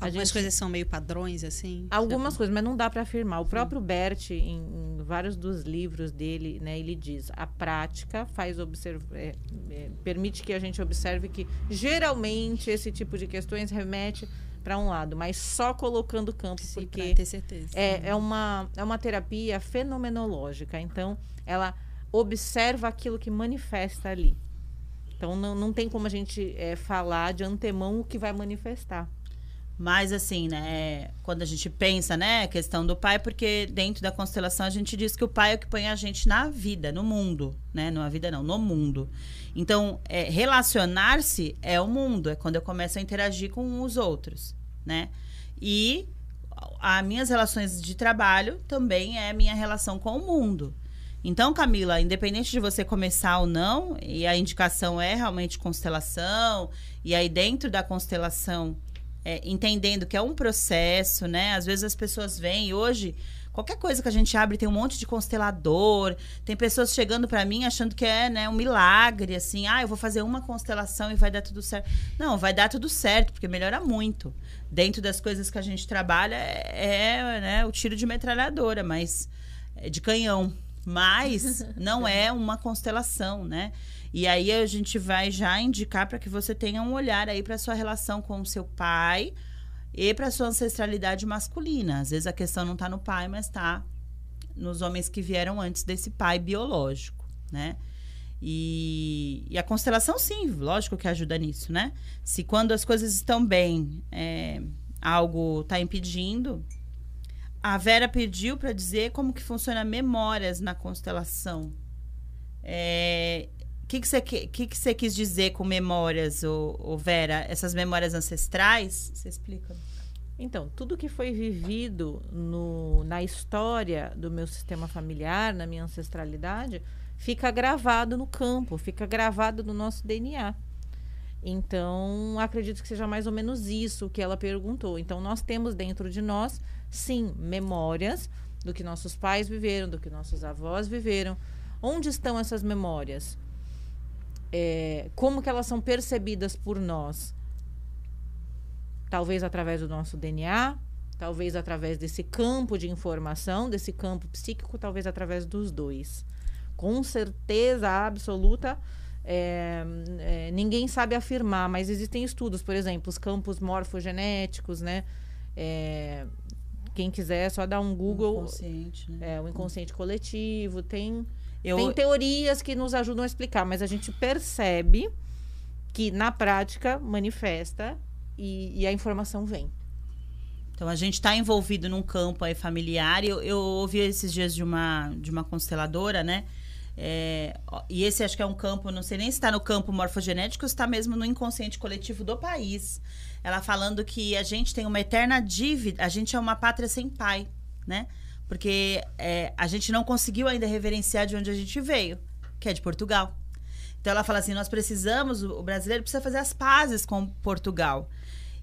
Algumas gente coisas são meio padrões, assim. Algumas coisas, mas não dá para afirmar. O próprio Bert, em, em vários dos livros dele, né, ele diz: a prática faz observ é, é, permite que a gente observe que geralmente esse tipo de questões remete para um lado, mas só colocando campo, Sim, porque ter certeza. é, é, uma, é uma terapia fenomenológica. Então, ela observa aquilo que manifesta ali. Então, não, não tem como a gente é, falar de antemão o que vai manifestar. Mas assim, né, quando a gente pensa, né, a questão do pai, porque dentro da constelação a gente diz que o pai é o que põe a gente na vida, no mundo, né, não a vida não, no mundo. Então, é, relacionar-se é o mundo, é quando eu começo a interagir com os outros, né? E as minhas relações de trabalho também é minha relação com o mundo. Então, Camila, independente de você começar ou não, e a indicação é realmente constelação, e aí dentro da constelação, é, entendendo que é um processo, né? Às vezes as pessoas vêm hoje, qualquer coisa que a gente abre tem um monte de constelador, tem pessoas chegando para mim achando que é né, um milagre, assim, ah, eu vou fazer uma constelação e vai dar tudo certo. Não, vai dar tudo certo, porque melhora muito. Dentro das coisas que a gente trabalha é, é, né, o tiro de metralhadora, mas é de canhão. Mas não é uma constelação, né? E aí a gente vai já indicar para que você tenha um olhar aí para sua relação com o seu pai, e para sua ancestralidade masculina. Às vezes a questão não está no pai, mas está nos homens que vieram antes desse pai biológico, né? E, e, a constelação, sim, lógico que ajuda nisso, né? Se quando as coisas estão bem, é, algo está impedindo. A Vera pediu para dizer como que funciona memórias na constelação. É, que, que, você, que, que você quis dizer com memórias, ô Vera? Essas memórias ancestrais? Você explica? Então, tudo que foi vivido no, na história do meu sistema familiar, na minha ancestralidade, fica gravado no campo, fica gravado no nosso DNA. Então, acredito que seja mais ou menos isso que ela perguntou. Então, nós temos dentro de nós, sim, memórias do que nossos pais viveram, do que nossos avós viveram. Onde estão essas memórias? É, como que elas são percebidas por nós? Talvez através do nosso DNA, talvez através desse campo de informação, desse campo psíquico, talvez através dos dois. Com certeza absoluta, é, é, ninguém sabe afirmar, mas existem estudos, por exemplo, os campos morfogenéticos, né? É, quem quiser, é só dar um Google. O inconsciente, né? É, o inconsciente coletivo. Tem, Eu... tem teorias que nos ajudam a explicar, mas a gente percebe que na prática manifesta e, e a informação vem. Então a gente está envolvido num campo aí familiar. Eu, eu ouvi esses dias de uma, de uma consteladora, né? É, e esse acho que é um campo, não sei nem se está no campo morfogenético está mesmo no inconsciente coletivo do país. Ela falando que a gente tem uma eterna dívida, a gente é uma pátria sem pai, né? Porque é, a gente não conseguiu ainda reverenciar de onde a gente veio, que é de Portugal. Então ela fala assim: nós precisamos, o brasileiro precisa fazer as pazes com Portugal.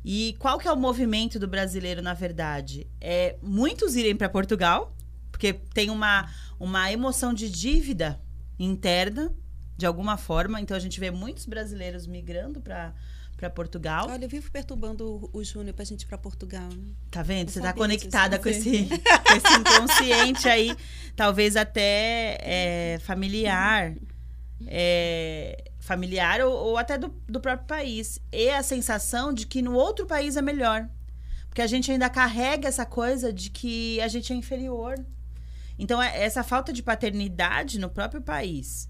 E qual que é o movimento do brasileiro, na verdade? É muitos irem para Portugal, porque tem uma, uma emoção de dívida interna, de alguma forma. Então a gente vê muitos brasileiros migrando para para Portugal. Olha, eu vivo perturbando o, o Júnior pra gente ir pra Portugal. Tá vendo? Você tá conectada com esse, com esse inconsciente aí, talvez até é, familiar. É, familiar ou, ou até do, do próprio país. E a sensação de que no outro país é melhor. Porque a gente ainda carrega essa coisa de que a gente é inferior. Então, é essa falta de paternidade no próprio país.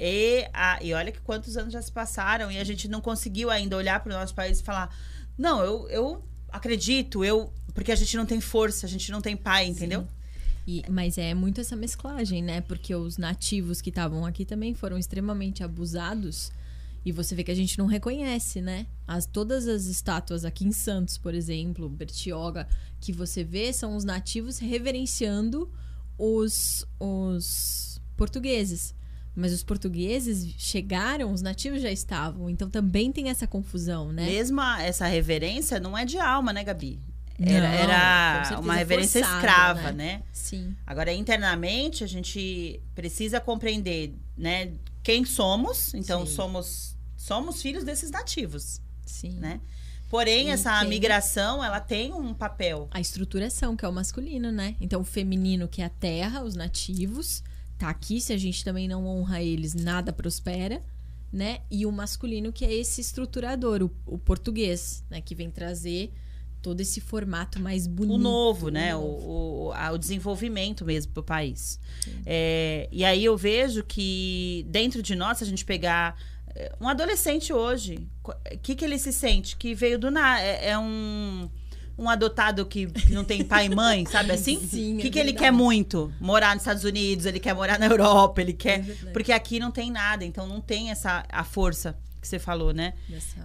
E, a, e olha que quantos anos já se passaram e a gente não conseguiu ainda olhar para o nosso país e falar: não, eu, eu acredito, eu. Porque a gente não tem força, a gente não tem pai, entendeu? Sim. E, mas é muito essa mesclagem, né? Porque os nativos que estavam aqui também foram extremamente abusados. E você vê que a gente não reconhece, né? As, todas as estátuas aqui em Santos, por exemplo, Bertioga, que você vê são os nativos reverenciando os, os portugueses. Mas os portugueses chegaram, os nativos já estavam. Então também tem essa confusão, né? Mesmo essa reverência não é de alma, né, Gabi? Era, Não, era uma reverência escrava, né? né? Sim. Agora, internamente, a gente precisa compreender, né? Quem somos. Então, Sim. somos somos filhos desses nativos. Sim. Né? Porém, essa tem... migração, ela tem um papel. A estruturação, que é o masculino, né? Então, o feminino, que é a terra, os nativos, tá aqui. Se a gente também não honra eles, nada prospera, né? E o masculino, que é esse estruturador, o, o português, né? Que vem trazer todo esse formato mais bonito. O novo, né? O, novo. o, a, o desenvolvimento mesmo para o país. É, e aí eu vejo que dentro de nós, a gente pegar é, um adolescente hoje, o que, que ele se sente? Que veio do nada. É, é, um, um adotado que não tem pai e mãe, sabe assim? Sim. O que, é que ele quer muito? Morar nos Estados Unidos, ele quer morar na Europa, ele quer. É porque aqui não tem nada, então não tem essa a força que você falou, né?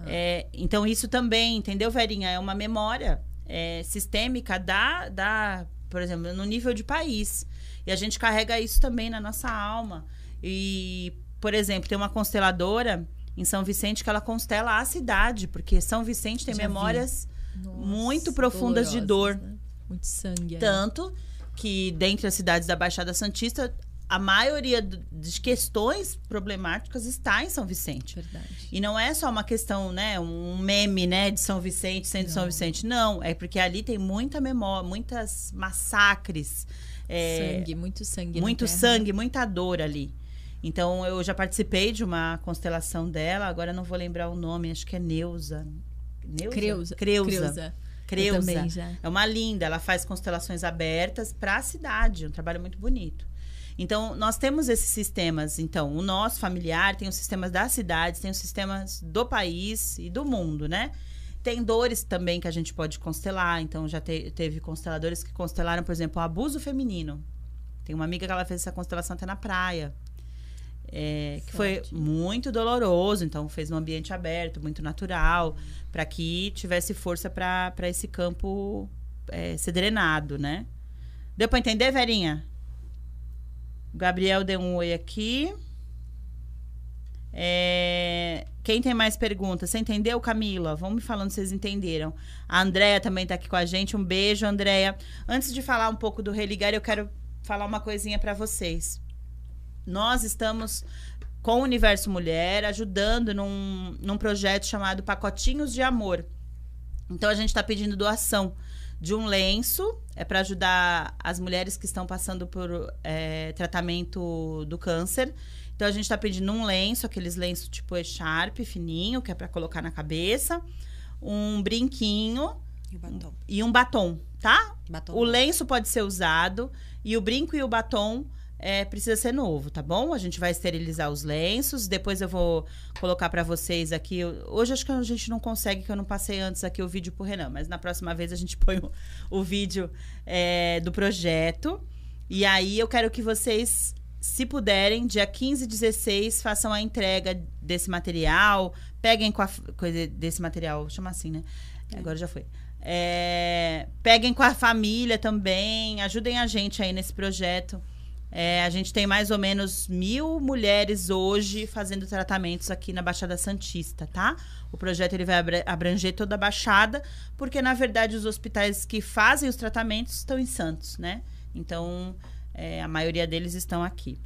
É, então, isso também, entendeu, Verinha? É uma memória é, sistêmica da, da, por exemplo, no nível de país. E a gente carrega isso também na nossa alma. E, por exemplo, tem uma consteladora em São Vicente que ela constela a cidade, porque São Vicente tem Já memórias Nossa, muito profundas de dor. Né? Muito sangue. Tanto que, dentre as cidades da Baixada Santista, a maioria das questões problemáticas está em São Vicente. Verdade. E não é só uma questão, né, um meme, né, de São Vicente, sendo não. São Vicente. Não, é porque ali tem muita memória, muitas massacres. É, sangue, muito sangue. Muito sangue, muita dor ali. Então, eu já participei de uma constelação dela, agora não vou lembrar o nome, acho que é Neuza. Neuza? Creuza. Creuza. Creuza. Creuza. também já. É uma linda, ela faz constelações abertas para a cidade, um trabalho muito bonito. Então, nós temos esses sistemas. Então, o nosso familiar tem os sistemas das cidades, tem os sistemas do país e do mundo, né? Tem dores também que a gente pode constelar. Então, já te- teve consteladores que constelaram, por exemplo, o abuso feminino. Tem uma amiga que ela fez essa constelação até na praia. É, que foi muito doloroso, então fez num ambiente aberto, muito natural, para que tivesse força para esse campo é, ser drenado, né? Deu para entender, Verinha? O Gabriel deu um oi aqui. É, Quem tem mais perguntas? Você entendeu, Camila? Vamos me falando se vocês entenderam. A Andréia também tá aqui com a gente. Um beijo, Andréia. Antes de falar um pouco do Religar, eu quero falar uma coisinha para vocês. Nós estamos com o Universo Mulher ajudando num, num projeto chamado Pacotinhos de Amor. Então a gente está pedindo doação de um lenço é para ajudar as mulheres que estão passando por é, tratamento do câncer. Então a gente está pedindo um lenço, aqueles lenços tipo echarpe fininho, que é para colocar na cabeça, um brinquinho E batom. e um batom, tá? batom O lenço pode ser usado e o brinco e o batom é, precisa ser novo, tá bom? A gente vai esterilizar os lenços. Depois eu vou colocar pra vocês aqui. Hoje acho que a gente não consegue, que eu não passei antes aqui o vídeo pro Renan, mas na próxima vez a gente põe o, o vídeo é, do projeto. E aí eu quero que vocês, se puderem, dia 15 e 16, façam a entrega desse material. Peguem com a coisa desse material, chama assim, né? Agora já foi. É, peguem com a família também, ajudem a gente aí nesse projeto. É, a gente tem mais ou menos mil mulheres hoje fazendo tratamentos aqui na Baixada Santista, tá? O projeto ele vai abra- abranger toda a Baixada, porque na verdade os hospitais que fazem os tratamentos estão em Santos, né? Então é, a maioria deles estão aqui.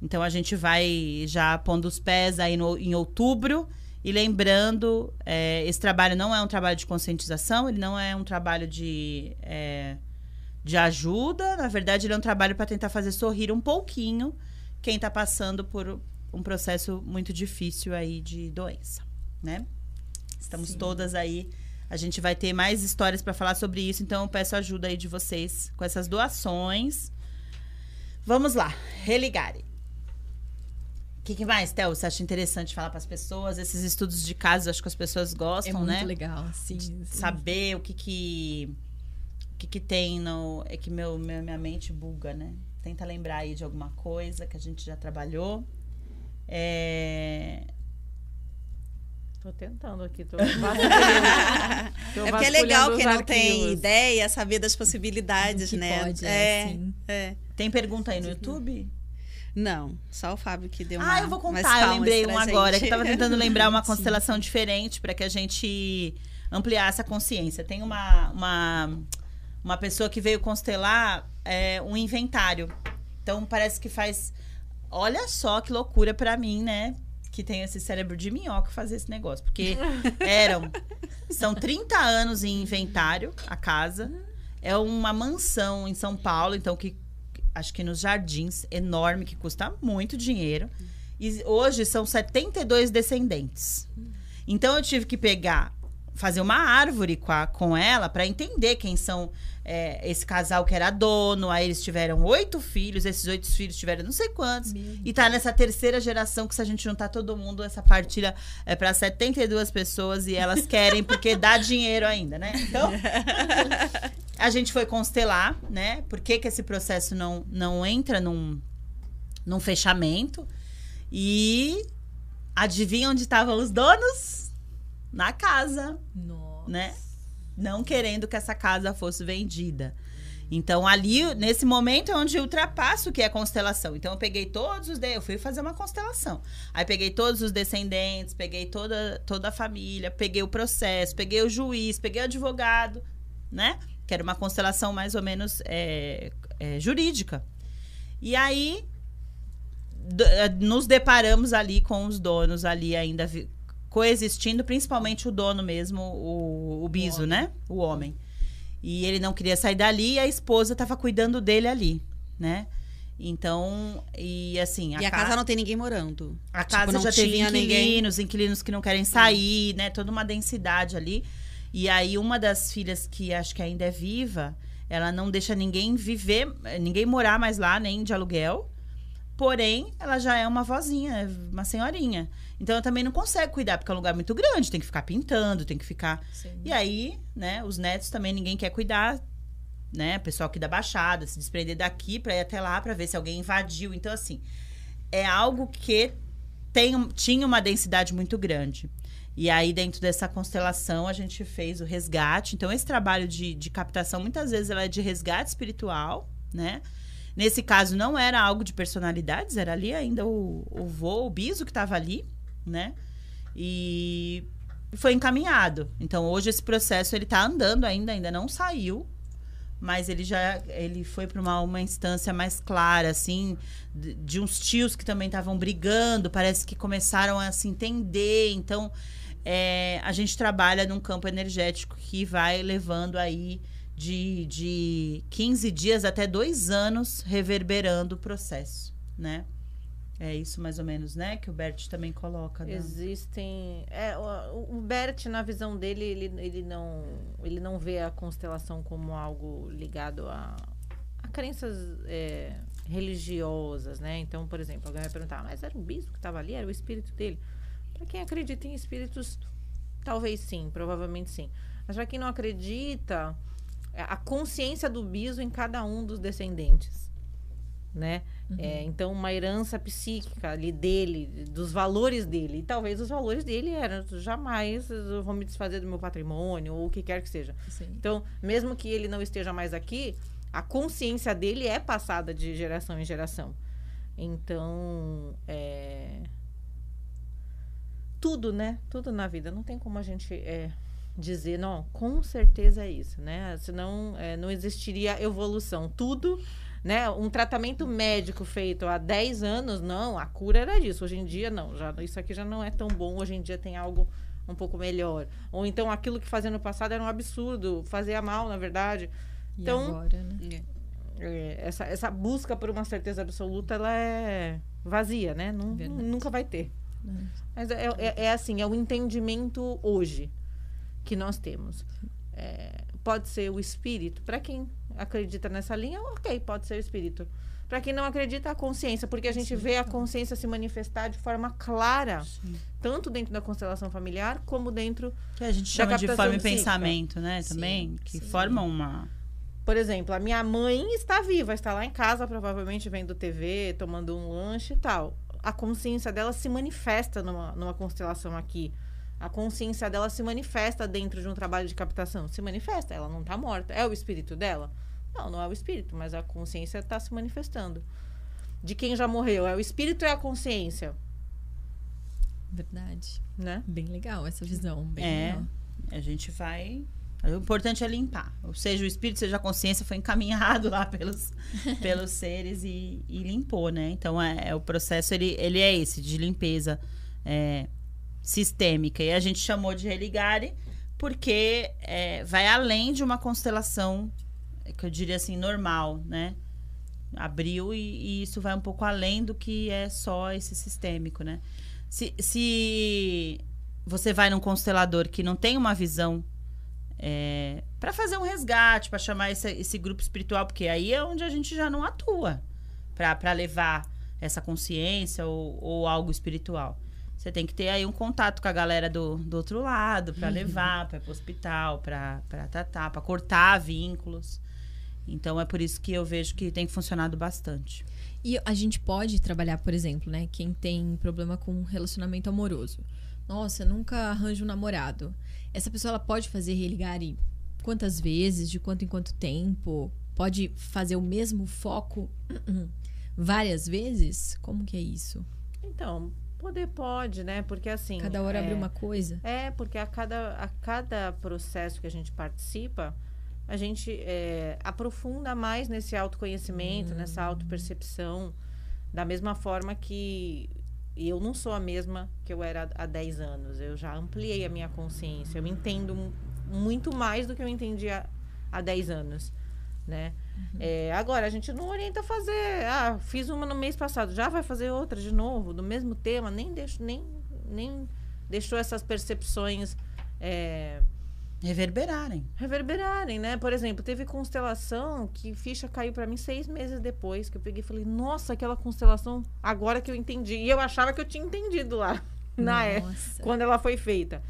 Então a gente vai já pondo os pés aí no- em outubro. E lembrando, é, esse trabalho não é um trabalho de conscientização, ele não é um trabalho de, é, de ajuda. Na verdade, ele é um trabalho para tentar fazer sorrir um pouquinho quem está passando por um processo muito difícil aí de doença, né? Estamos Sim. todas aí. A gente vai ter mais histórias para falar sobre isso, então eu peço ajuda aí de vocês com essas doações. Vamos lá, religare. O que, que mais, Théo, você acha interessante falar para as pessoas? Esses estudos de casos, acho que as pessoas É gostam, muito né? legal, sim. sim. Saber o que que, que, que tem no... É que meu, meu- minha mente buga, né? Tenta lembrar aí de alguma coisa que a gente já trabalhou. É... Tô tentando aqui, tô. Tô É porque é legal quem não tem ideia, saber das possibilidades, Que né? pode, é, sim. é. Tem pergunta aí no YouTube? Não, só o Fábio que deu uma Ah, eu vou contar. Eu lembrei um agora, gente. que eu tava tentando lembrar uma constelação diferente para que a gente ampliasse a consciência. Tem uma, uma, uma pessoa que veio constelar é, um inventário. Então parece que faz. Olha só que loucura para mim, né? Que tem esse cérebro de minhoca fazer esse negócio. Porque eram. São 30 anos em inventário, a casa. É uma mansão em São Paulo, então que acho que nos jardins, enorme, que custa muito dinheiro. E hoje são 72 descendentes. Então eu tive que pegar, fazer uma árvore com, a- com ela para entender quem são é, esse casal que era dono. Aí eles tiveram oito filhos, esses oito filhos tiveram não sei quantos. Meu E tá nessa terceira geração que se a gente juntar todo mundo, essa partilha é para 72 pessoas e elas querem porque dá dinheiro ainda, né? Então, a gente foi constelar, né? Por que, que esse processo não, não entra num, num fechamento? E adivinha onde estavam os donos? Na casa, Nossa. né? Não querendo que essa casa fosse vendida. Então, ali, nesse momento, é onde eu ultrapasso o que é constelação. Então, eu peguei todos os. de- Eu fui fazer uma constelação. Aí, peguei todos os descendentes, peguei toda, toda a família, peguei o processo, peguei o juiz, peguei o advogado, né? Que era uma constelação mais ou menos é, é, jurídica. E aí, nos deparamos ali com os donos ali ainda coexistindo, principalmente o dono mesmo, o, o biso, homem. né? O homem. E ele não queria sair dali e a esposa estava cuidando dele ali, né? Então, e assim... E a ca- casa não tem ninguém morando. a Tipo, casa já teve inquilinos, ninguém. inquilinos que não querem sair, né? Toda uma densidade ali. E aí, uma das filhas que acho que ainda é viva, ela não deixa ninguém viver, ninguém morar mais lá, nem de aluguel. Porém, ela já é uma vozinha, é uma senhorinha. Então, ela também não consegue cuidar, porque é um lugar muito grande, tem que ficar pintando, tem que ficar. Sim. E aí, né, os netos também ninguém quer cuidar, né? Pessoal aqui da Baixada, se desprender daqui pra ir até lá pra ver se alguém invadiu. Então, assim, é algo que tem, tinha uma densidade muito grande. E aí, dentro dessa constelação, a gente fez o resgate. Então, esse trabalho de, de captação, muitas vezes, ela é de resgate espiritual, né? Nesse caso, não era algo de personalidades, era ali ainda o, o vô, o biso que estava ali, né? E foi encaminhado. Então, hoje esse processo, ele tá andando ainda, ainda não saiu, mas ele já ele foi para uma, uma instância mais clara, assim, de, de uns tios que também estavam brigando, parece que começaram a se entender. Então, é, a gente trabalha num campo energético que vai levando aí de, de 15 dias até dois anos reverberando o processo, né? É isso mais ou menos, né? Que o Bert também coloca. né? Existem. É, o, o Bert, na visão dele, ele, ele, não, ele não vê a constelação como algo ligado a, a crenças é, religiosas, né? Então, por exemplo, alguém vai perguntar, mas era o bispo que estava ali? Era o espírito dele? Para quem acredita em espíritos, talvez sim, provavelmente sim. Mas para quem não acredita, a consciência do bispo em cada um dos descendentes, né? É, então, uma herança psíquica ali dele, dos valores dele. E talvez os valores dele eram jamais eu vou me desfazer do meu patrimônio, ou o que quer que seja. Sim. Então, mesmo que ele não esteja mais aqui, a consciência dele é passada de geração em geração. Então, é... tudo, né? Tudo na vida. Não tem como a gente é, dizer, não, com certeza é isso, né? Senão é, não existiria evolução. Tudo, né? Um tratamento médico feito há 10 anos, não, a cura era disso. Hoje em dia, não. Já, isso aqui já não é tão bom. Hoje em dia tem algo um pouco melhor. Ou então aquilo que fazia no passado era um absurdo, fazia mal, na verdade. E Então- agora, né? É, essa, essa busca por uma certeza absoluta, ela é vazia, né? Não, nunca vai ter. É. Mas é, é, é assim, é o entendimento hoje que nós temos. É, pode ser o espírito. Para quem acredita nessa linha, ok, pode ser o espírito. Para quem não acredita, a consciência, porque a gente vê a consciência se manifestar de forma clara, tanto dentro da constelação familiar, como dentro Que a gente chama de forma e pensamento, né? Sim, Também. Que sim. formam uma. Por exemplo, a minha mãe está viva, está lá em casa, provavelmente vendo TV, tomando um lanche e tal. A consciência dela se manifesta numa, numa constelação aqui. A consciência dela se manifesta dentro de um trabalho de captação. Se manifesta, ela não está morta. É o espírito dela? Não, não é o espírito, mas a consciência está se manifestando. De quem já morreu? É o espírito ou é a consciência? Verdade. Né? Bem legal essa visão. Bem É. legal. A gente vai. O importante é limpar. Ou seja, o espírito, seja a consciência, foi encaminhado lá pelos, pelos seres e, e limpou, né? Então, é, é o processo, ele, ele é esse, de limpeza é, sistêmica. E a gente chamou de religare porque é, vai além de uma constelação, é, que eu diria assim, normal, né? Abriu e, e isso vai um pouco além do que é só esse sistêmico, né? Se, se você vai num constelador que não tem uma visão é, para fazer um resgate, para chamar esse, esse grupo espiritual, porque aí é onde a gente já não atua para levar essa consciência ou, ou algo espiritual. Você tem que ter aí um contato com a galera do, do outro lado para levar, para ir pro hospital, para tratar, para cortar vínculos. Então é por isso que eu vejo que tem funcionado bastante. E a gente pode trabalhar, por exemplo, né? Quem tem problema com relacionamento amoroso. Nossa, nunca arranja um namorado. Essa pessoa ela pode fazer religare quantas vezes, de quanto em quanto tempo? Pode fazer o mesmo foco várias vezes? Como que é isso? Então, poder pode, né? Porque assim. Cada hora é, abre uma coisa? É, porque a cada, a cada processo que a gente participa, a gente é, aprofunda mais nesse autoconhecimento, nessa autopercepção, da mesma forma que eu não sou a mesma que eu era há 10 anos. Eu já ampliei a minha consciência. Eu entendo mu- muito mais do que eu entendia há 10 anos, né? É, agora, a gente não orienta a fazer. Ah, fiz uma no mês passado, já vai fazer outra de novo, do mesmo tema. Nem, deixo, nem, nem deixou essas percepções é, Reverberarem. reverberarem, né? Por exemplo, teve constelação que ficha caiu pra mim seis meses depois, que eu peguei e falei, nossa, aquela constelação, agora que eu entendi. E eu achava que eu tinha entendido lá, na época, quando ela foi feita.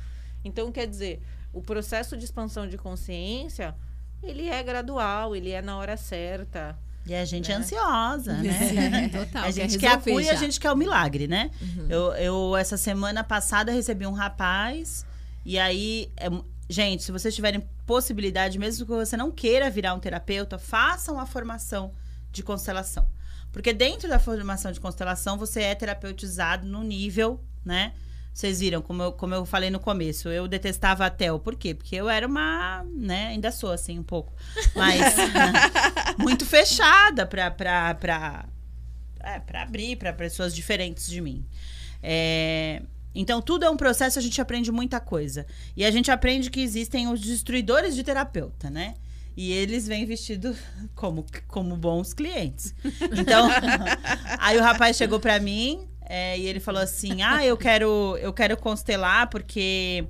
Então, quer dizer, o processo de expansão de consciência, ele é gradual, ele é na hora certa. E a gente é, Né? ansiosa, né? Sim, total. A gente quer quer a cura e a gente quer o milagre, né? Uhum. Eu, eu, essa semana passada, recebi um rapaz. E aí, é gente, se vocês tiverem possibilidade, mesmo que você não queira virar um terapeuta, façam a formação de constelação. Porque dentro da formação de constelação, você é terapeutizado no nível, né? Vocês viram, como eu, como eu falei no começo, eu detestava a TEL. Por quê? Porque eu era uma, né, ainda sou assim um pouco, mas muito fechada pra, pra, pra, é, pra abrir para pessoas diferentes de mim. É, então, tudo é um processo, a gente aprende muita coisa. E a gente aprende que existem os destruidores de terapeuta, né? E eles vêm vestidos como, como bons clientes. Então, aí o rapaz chegou pra mim é, e ele falou assim: Ah, eu quero, eu quero constelar porque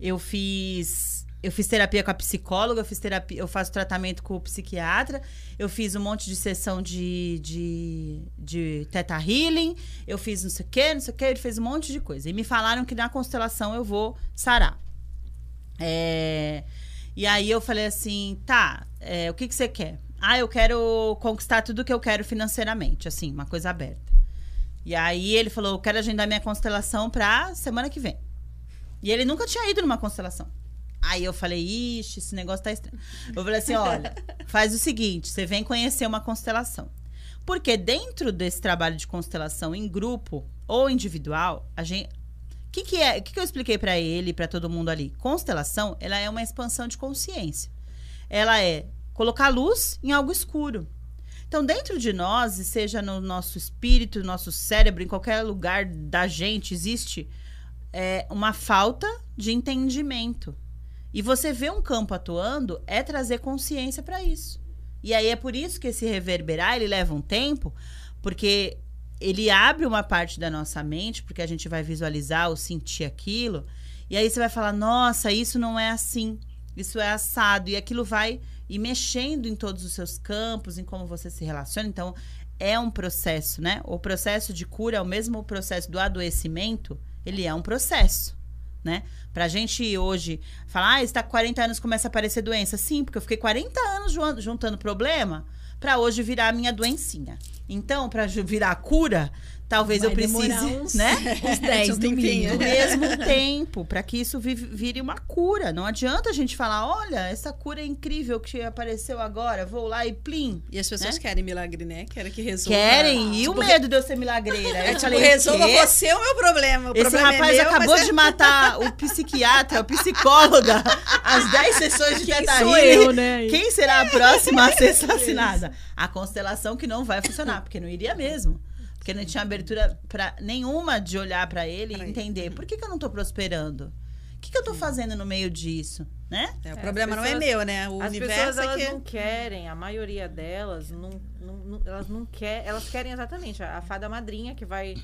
eu fiz. Eu fiz terapia com a psicóloga, eu fiz terapia, eu faço tratamento com o psiquiatra, eu fiz um monte de sessão de, de, de teta healing, eu fiz não sei o que, não sei o que, ele fez um monte de coisa. E me falaram que na constelação eu vou sarar. É, e aí eu falei assim, tá, é, o que, que você quer? Ah, eu quero conquistar tudo que eu quero financeiramente, assim, uma coisa aberta. E aí ele falou, eu quero agendar minha constelação pra semana que vem. E ele nunca tinha ido numa constelação. Aí eu falei, ixi, esse negócio tá estranho. Eu falei assim, olha, faz o seguinte, você vem conhecer uma constelação. Porque dentro desse trabalho de constelação em grupo ou individual, a gente o que, que é? O que, que eu expliquei pra ele e pra todo mundo ali? Constelação, ela é uma expansão de consciência. Ela é colocar luz em algo escuro. Então, dentro de nós, e seja no nosso espírito, no nosso cérebro, em qualquer lugar da gente, existe é, uma falta de entendimento. E você vê um campo atuando é trazer consciência para isso. E aí é por isso que esse reverberar ele leva um tempo, porque ele abre uma parte da nossa mente, porque a gente vai visualizar ou sentir aquilo, e aí você vai falar: "Nossa, isso não é assim. Isso é assado". E aquilo vai ir mexendo em todos os seus campos, em como você se relaciona. Então, é um processo, né? O processo de cura é o mesmo processo do adoecimento, ele é um processo, né? Pra gente hoje falar, ah, está com 40 anos começa a aparecer doença. Sim, porque eu fiquei 40 anos jun- juntando problema pra hoje virar a minha doencinha. Então, ju- virar a cura, talvez Vai eu precise, uns- né? Uns 10 Um no mínimo. mesmo tempo, para que isso vi- vire uma cura. Não adianta a gente falar, olha, essa cura é incrível que apareceu agora, vou lá e plim. E as pessoas Né? querem milagre, né? Querem que resolva. Querem, e o Tipo, medo de eu ser milagreira? É Eu tipo, falei, o resolva quê? você o meu problema. O Esse problema rapaz é meu, acabou mas é- de matar o psiquiatra, o psicóloga, as 10 sessões de Quem sou eu, né? Quem será a próxima a ser assassinada? A constelação que não vai funcionar, porque não iria mesmo. Porque não tinha abertura pra nenhuma de olhar pra ele e Pra ele. entender por que, que eu não tô prosperando? O que, que eu tô fazendo no meio disso? Né? É, o É, problema as não é pessoas- meu, né? O As universo pessoas é elas que... não querem, a maioria delas não, não, não- elas não quer, elas querem exatamente a, a fada madrinha que vai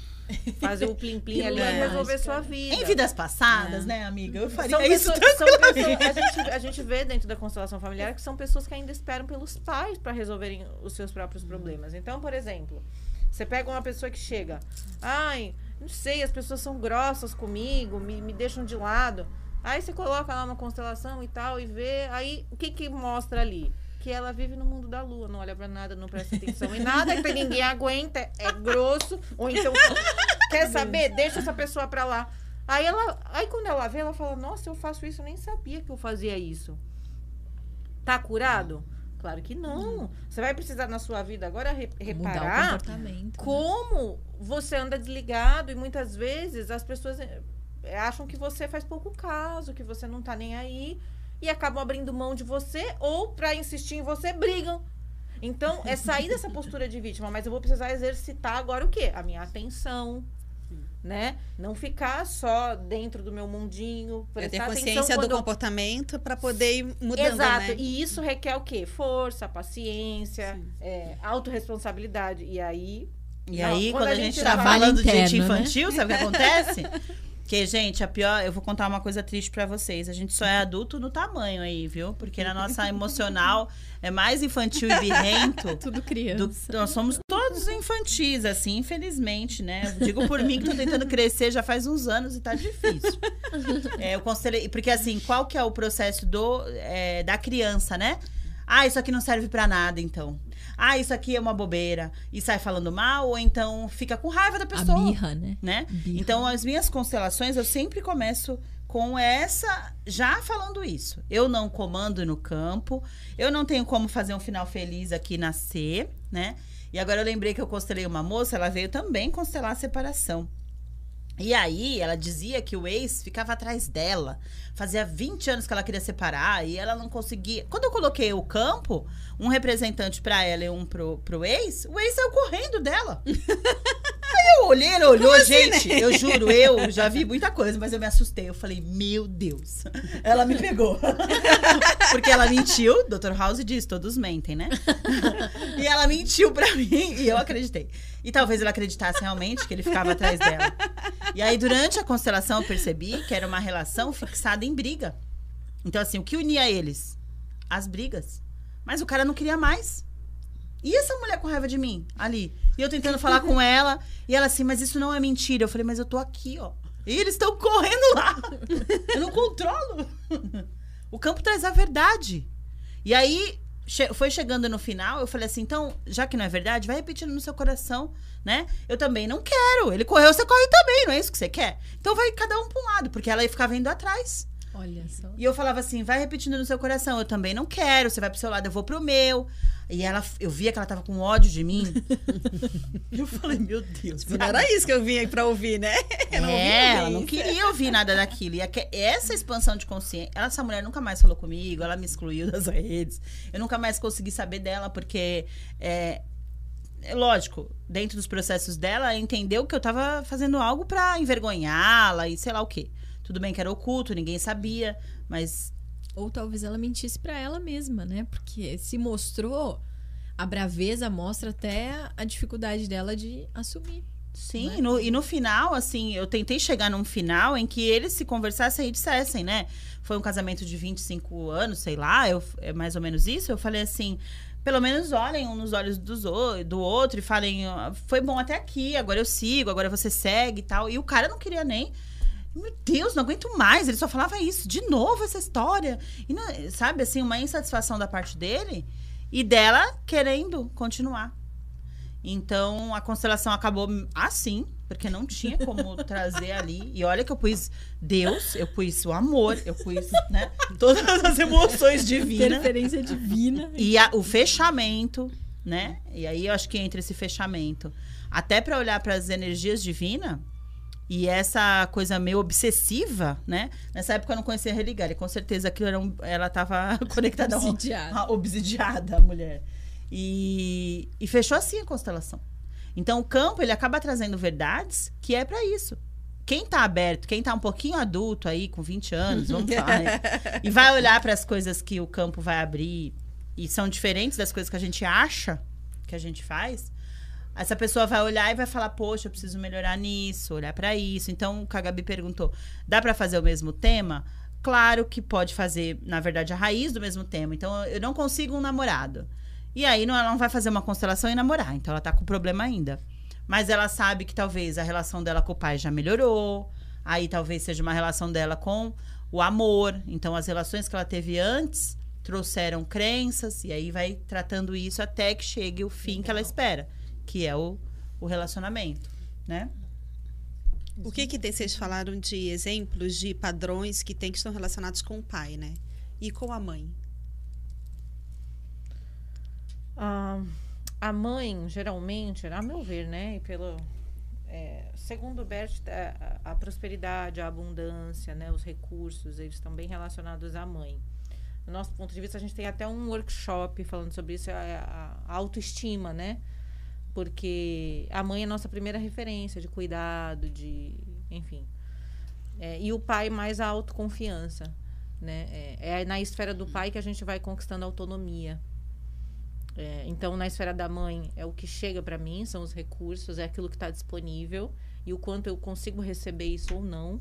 fazer o plim plim ali e resolver mágica. sua vida. Em vidas passadas, É. né, amiga? Eu faria São isso. pessoas, são pessoas- a, gente, a gente vê dentro da constelação familiar que são pessoas que ainda esperam pelos pais para resolverem os seus próprios problemas. Então, por exemplo, você pega uma pessoa que chega, ai, não sei, as pessoas são grossas comigo, me, me deixam de lado. Aí você coloca lá uma constelação e tal e vê, aí o que que mostra ali? Que ela vive no mundo da lua, não olha pra nada, não presta atenção em nada, que ninguém aguenta, é grosso, ou então quer saber, deixa essa pessoa pra lá. Aí ela, aí quando ela vê, ela fala: "Nossa, eu faço isso, eu nem sabia que eu fazia isso". Tá curado? Claro que não. Você vai precisar na sua vida agora re- reparar né? como você anda desligado e muitas vezes as pessoas eh, acham que você faz pouco caso, que você não tá nem aí e acabam abrindo mão de você ou pra insistir em você brigam. Então, é sair dessa postura de vítima, mas eu vou precisar exercitar agora o quê? A minha atenção, né? Não ficar só dentro do meu mundinho, É ter prestar consciência do quando comportamento para poder ir mudando, Exato. né? E isso requer o quê? Força, paciência, é, autorresponsabilidade. E aí. E Não, aí, quando quando, a a gente gente tá trabalha falando de interno, gente né? infantil, sabe o que acontece? Porque, gente, a pior, eu vou contar uma coisa triste pra vocês. A gente só é adulto no tamanho aí, viu? Porque na nossa emocional é mais infantil e birrento. Tudo do- criança. nós somos todos infantis, assim, infelizmente, né? Eu digo por mim que tô tentando crescer já faz uns anos e tá difícil. É, eu considerei. Porque, assim, qual que é o processo do, é, da criança, né? Ah, isso aqui não serve pra nada, então. Ah, isso aqui é uma bobeira. E sai falando mal, ou então fica com raiva da A pessoa birra, né? né? Birra. Então, as minhas constelações, eu sempre começo com essa, já falando isso. Eu não comando no campo, eu não tenho como fazer um final feliz aqui nascer, né? E agora eu lembrei que eu constelei uma moça, ela veio também constelar a separação. E aí, ela dizia que o ex ficava atrás dela. Fazia 20 anos que ela queria separar e ela não conseguia. Quando eu coloquei o campo, um representante pra ela e um pro, pro ex, o ex saiu correndo dela. Eu olhei, ela olhou, gente, eu juro, eu já vi muita coisa, mas eu me assustei. Eu falei, meu Deus, ela me pegou. Porque ela mentiu, Dr. House diz, todos mentem, né? E ela mentiu pra mim e eu acreditei. E talvez ela acreditasse realmente que ele ficava atrás dela. E aí, durante a constelação, eu percebi que era uma relação fixada em briga. Então, assim, o que unia eles? As brigas. Mas o cara não queria mais. E essa mulher com raiva de mim, ali? E eu tentando falar com ela, e ela assim, mas isso não é mentira. Eu falei, mas eu tô aqui, ó. E eles estão correndo lá. Eu não controlo. O campo traz a verdade. E aí, che- foi chegando no final, eu falei assim, então, já que não é verdade, vai repetindo no seu coração, né? Eu também não quero. Ele correu, você corre também, não é isso que você quer? Então vai cada um pra um lado, porque ela ia ficar vendo atrás. Olha só. E eu falava assim, vai repetindo no seu coração, eu também não quero, você vai pro seu lado, eu vou pro meu. E ela, eu via que ela tava com ódio de mim. Eu falei, meu Deus. Não era isso que eu vim aí pra ouvir, né? Eu não É, ela não queria ouvir nada daquilo. E essa expansão de consciência. Essa mulher nunca mais falou comigo, ela me excluiu das redes. Eu nunca mais consegui saber dela, porque. É, é lógico, dentro dos processos dela, ela entendeu que eu tava fazendo algo pra envergonhá-la e sei lá o quê. Tudo bem que era oculto, ninguém sabia, mas Ou talvez ela mentisse pra ela mesma, né? Porque se mostrou, a braveza mostra até a dificuldade dela de assumir. Sim, Né? e no, e no final, assim, eu tentei chegar num final em que eles se conversassem e dissessem, né? Foi um casamento de 25 anos, sei lá, eu, é mais ou menos isso. Eu falei assim, pelo menos olhem um nos olhos dos, do outro e falem, foi bom até aqui, agora eu sigo, agora você segue e tal. E o cara não queria nem. Meu Deus, não aguento mais. Ele só falava isso. De novo essa história. E, não- sabe, assim, uma insatisfação da parte dele e dela querendo continuar. Então a constelação acabou assim, porque não tinha como trazer ali. E olha que eu pus Deus, eu pus o amor, eu pus, né, todas as emoções divinas. Interferência divina. E a- o fechamento, né? E aí eu acho que entra esse fechamento. Até para olhar para as energias divinas e essa coisa meio obsessiva, né? Nessa época eu não conhecia a Religare, com certeza aquilo era um, ela estava conectada Obsidiada. a obsidiada, a mulher. E, e fechou assim a constelação. Então o campo ele acaba trazendo verdades que é para isso. Quem tá aberto, quem tá um pouquinho adulto aí, com 20 anos, vamos falar, né? e vai olhar para as coisas que o campo vai abrir e são diferentes das coisas que a gente acha que a gente faz, essa pessoa vai olhar e vai falar: Poxa, eu preciso melhorar nisso, olhar para isso. Então, o que a Gabi perguntou: dá para fazer o mesmo tema? Claro que pode fazer, na verdade, a raiz do mesmo tema. Então, eu não consigo um namorado. E aí, não, ela não vai fazer uma constelação e namorar. Então, ela tá com problema ainda. Mas ela sabe que talvez a relação dela com o pai já melhorou. Aí, talvez seja uma relação dela com o amor. Então, as relações que ela teve antes trouxeram crenças. E aí, vai tratando isso até que chegue o fim que ela espera que é o, o relacionamento, né? O que que vocês falaram de exemplos de padrões que tem que estão relacionados com o pai, né? E com a mãe. Ah, a mãe, geralmente, a meu ver, né? E pelo. é, segundo o Bert, a, a prosperidade, a abundância, né, os recursos, eles estão bem relacionados à mãe. Do nosso ponto de vista, a gente tem até um workshop falando sobre isso, a, a- a autoestima, né? Porque a mãe é nossa primeira referência de cuidado, de. Enfim. É, e o pai mais a autoconfiança. Né? É, é na esfera do pai que a gente vai conquistando autonomia. É, então, na esfera da mãe, é o que chega para mim, são os recursos, é aquilo que está disponível e o quanto eu consigo receber isso ou não.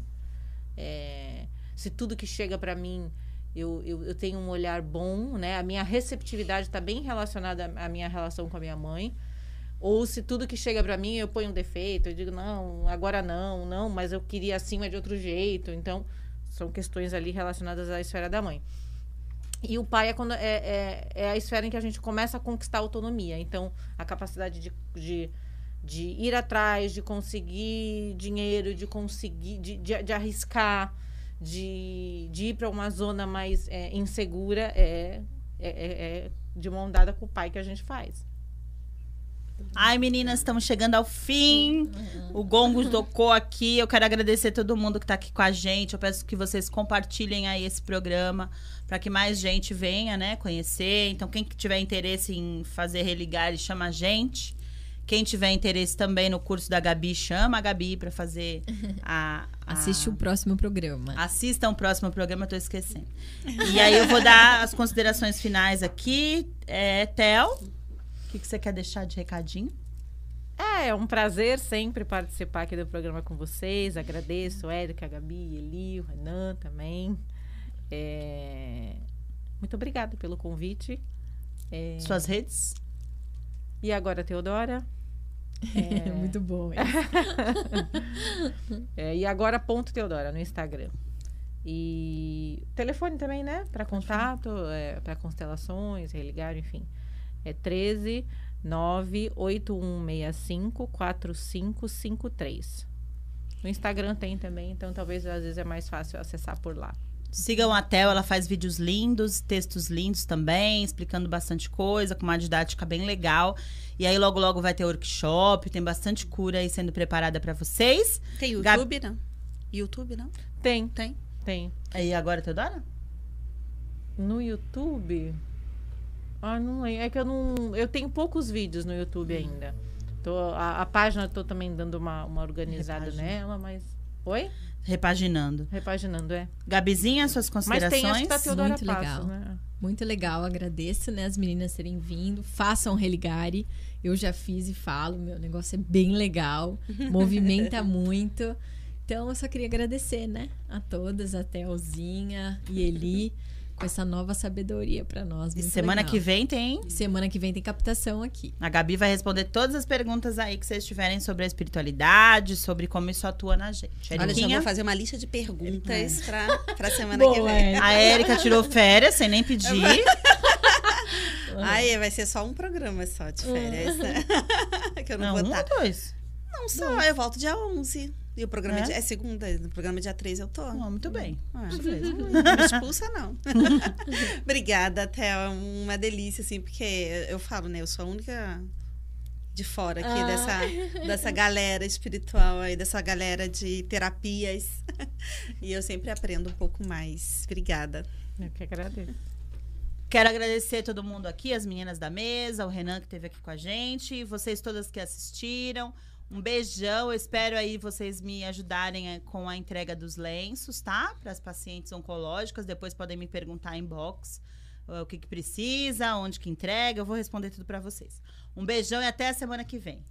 É, se tudo que chega para mim eu, eu, eu, tenho um olhar bom, né? A minha receptividade está bem relacionada à minha relação com a minha mãe. Ou se tudo que chega para mim eu ponho um defeito, eu digo, não, agora não, não, mas eu queria assim, mas de outro jeito. Então, são questões ali relacionadas à esfera da mãe. E o pai é, quando, é, é, é, a esfera em que a gente começa a conquistar a autonomia. Então, a capacidade de, de, de ir atrás, de conseguir dinheiro, de conseguir, de, de, de arriscar, de, de ir para uma zona mais é, insegura, é, é, é, de mão dada com o pai que a gente faz. Ai, meninas, estamos chegando ao fim. O Gongos tocou aqui. Eu quero agradecer todo mundo que está aqui com a gente. Eu peço que vocês compartilhem aí esse programa para que mais gente venha, né, conhecer. Então, quem tiver interesse em fazer religar, chama a gente. Quem tiver interesse também no curso da Gabi, chama a Gabi para fazer a, a, Assiste o próximo programa. Assista o próximo programa, tô esquecendo. E aí eu vou dar as considerações finais aqui. É, Tel, o que, que você quer deixar de recadinho? É, é um prazer sempre participar aqui do programa com vocês. Agradeço, Érica, Gabi, Eli, o Renan também. É... Muito obrigada pelo convite. É... Suas redes? E agora, Teodora? É... Muito bom. é, e agora, ponto Teodora no Instagram. E telefone também, né? Para contato, é, para constelações, religar, enfim. É 13 98165 4553. No Instagram tem também, então talvez às vezes é mais fácil acessar por lá. Sigam a Tel, ela faz vídeos lindos, textos lindos também, explicando bastante coisa, com uma didática bem legal. E aí logo logo vai ter workshop, tem bastante cura aí sendo preparada para vocês. Tem YouTube, Gab... não? YouTube, não? Tem. Tem? Tem. Aí agora, Teodora? No YouTube? Ah, não é. É que eu não. Eu tenho poucos vídeos no YouTube ainda. Tô, a, a página eu tô também dando uma, uma organizada Repagina. nela, mas. Oi? Repaginando. Repaginando, é. Gabizinha, suas considerações? Mas tem tá Teodora Muito Passo, legal. Né? Muito legal, agradeço, né, as meninas terem vindo. Façam religare. Eu já fiz e falo, meu negócio é bem legal, movimenta muito. Então, eu só queria agradecer, né, a todas, a Telzinha e Eli com essa nova sabedoria para nós. E semana legal. que vem tem? Semana que vem tem captação aqui. A Gabi vai responder todas as perguntas aí que vocês tiverem sobre a espiritualidade, sobre como isso atua na gente. Eriquinha? Olha, já vou fazer uma lista de perguntas é. pra, pra semana Boa, que vem. A Érica tirou férias sem nem pedir. Aí vai ser só um programa só de férias, né? que eu não, não vou um estar. ou dois? Não, só. Eu volto dia 11. E o programa é, é segunda, no programa dia 3 eu tô. Oh, muito bem. Ah, não me expulsa, não. Obrigada, Théo. É uma delícia, assim, porque eu falo, né? Eu sou a única de fora aqui ah. dessa, dessa galera espiritual aí, dessa galera de terapias. e eu sempre aprendo um pouco mais. Obrigada. Eu que agradeço. Quero agradecer todo mundo aqui, as meninas da mesa, o Renan que esteve aqui com a gente, vocês todas que assistiram. Um beijão. Eu espero aí vocês me ajudarem eh, com a entrega dos lenços, tá? Para as pacientes oncológicas. Depois podem me perguntar em box uh, o que, que precisa, onde que entrega. Eu vou responder tudo para vocês. Um beijão e até a semana que vem.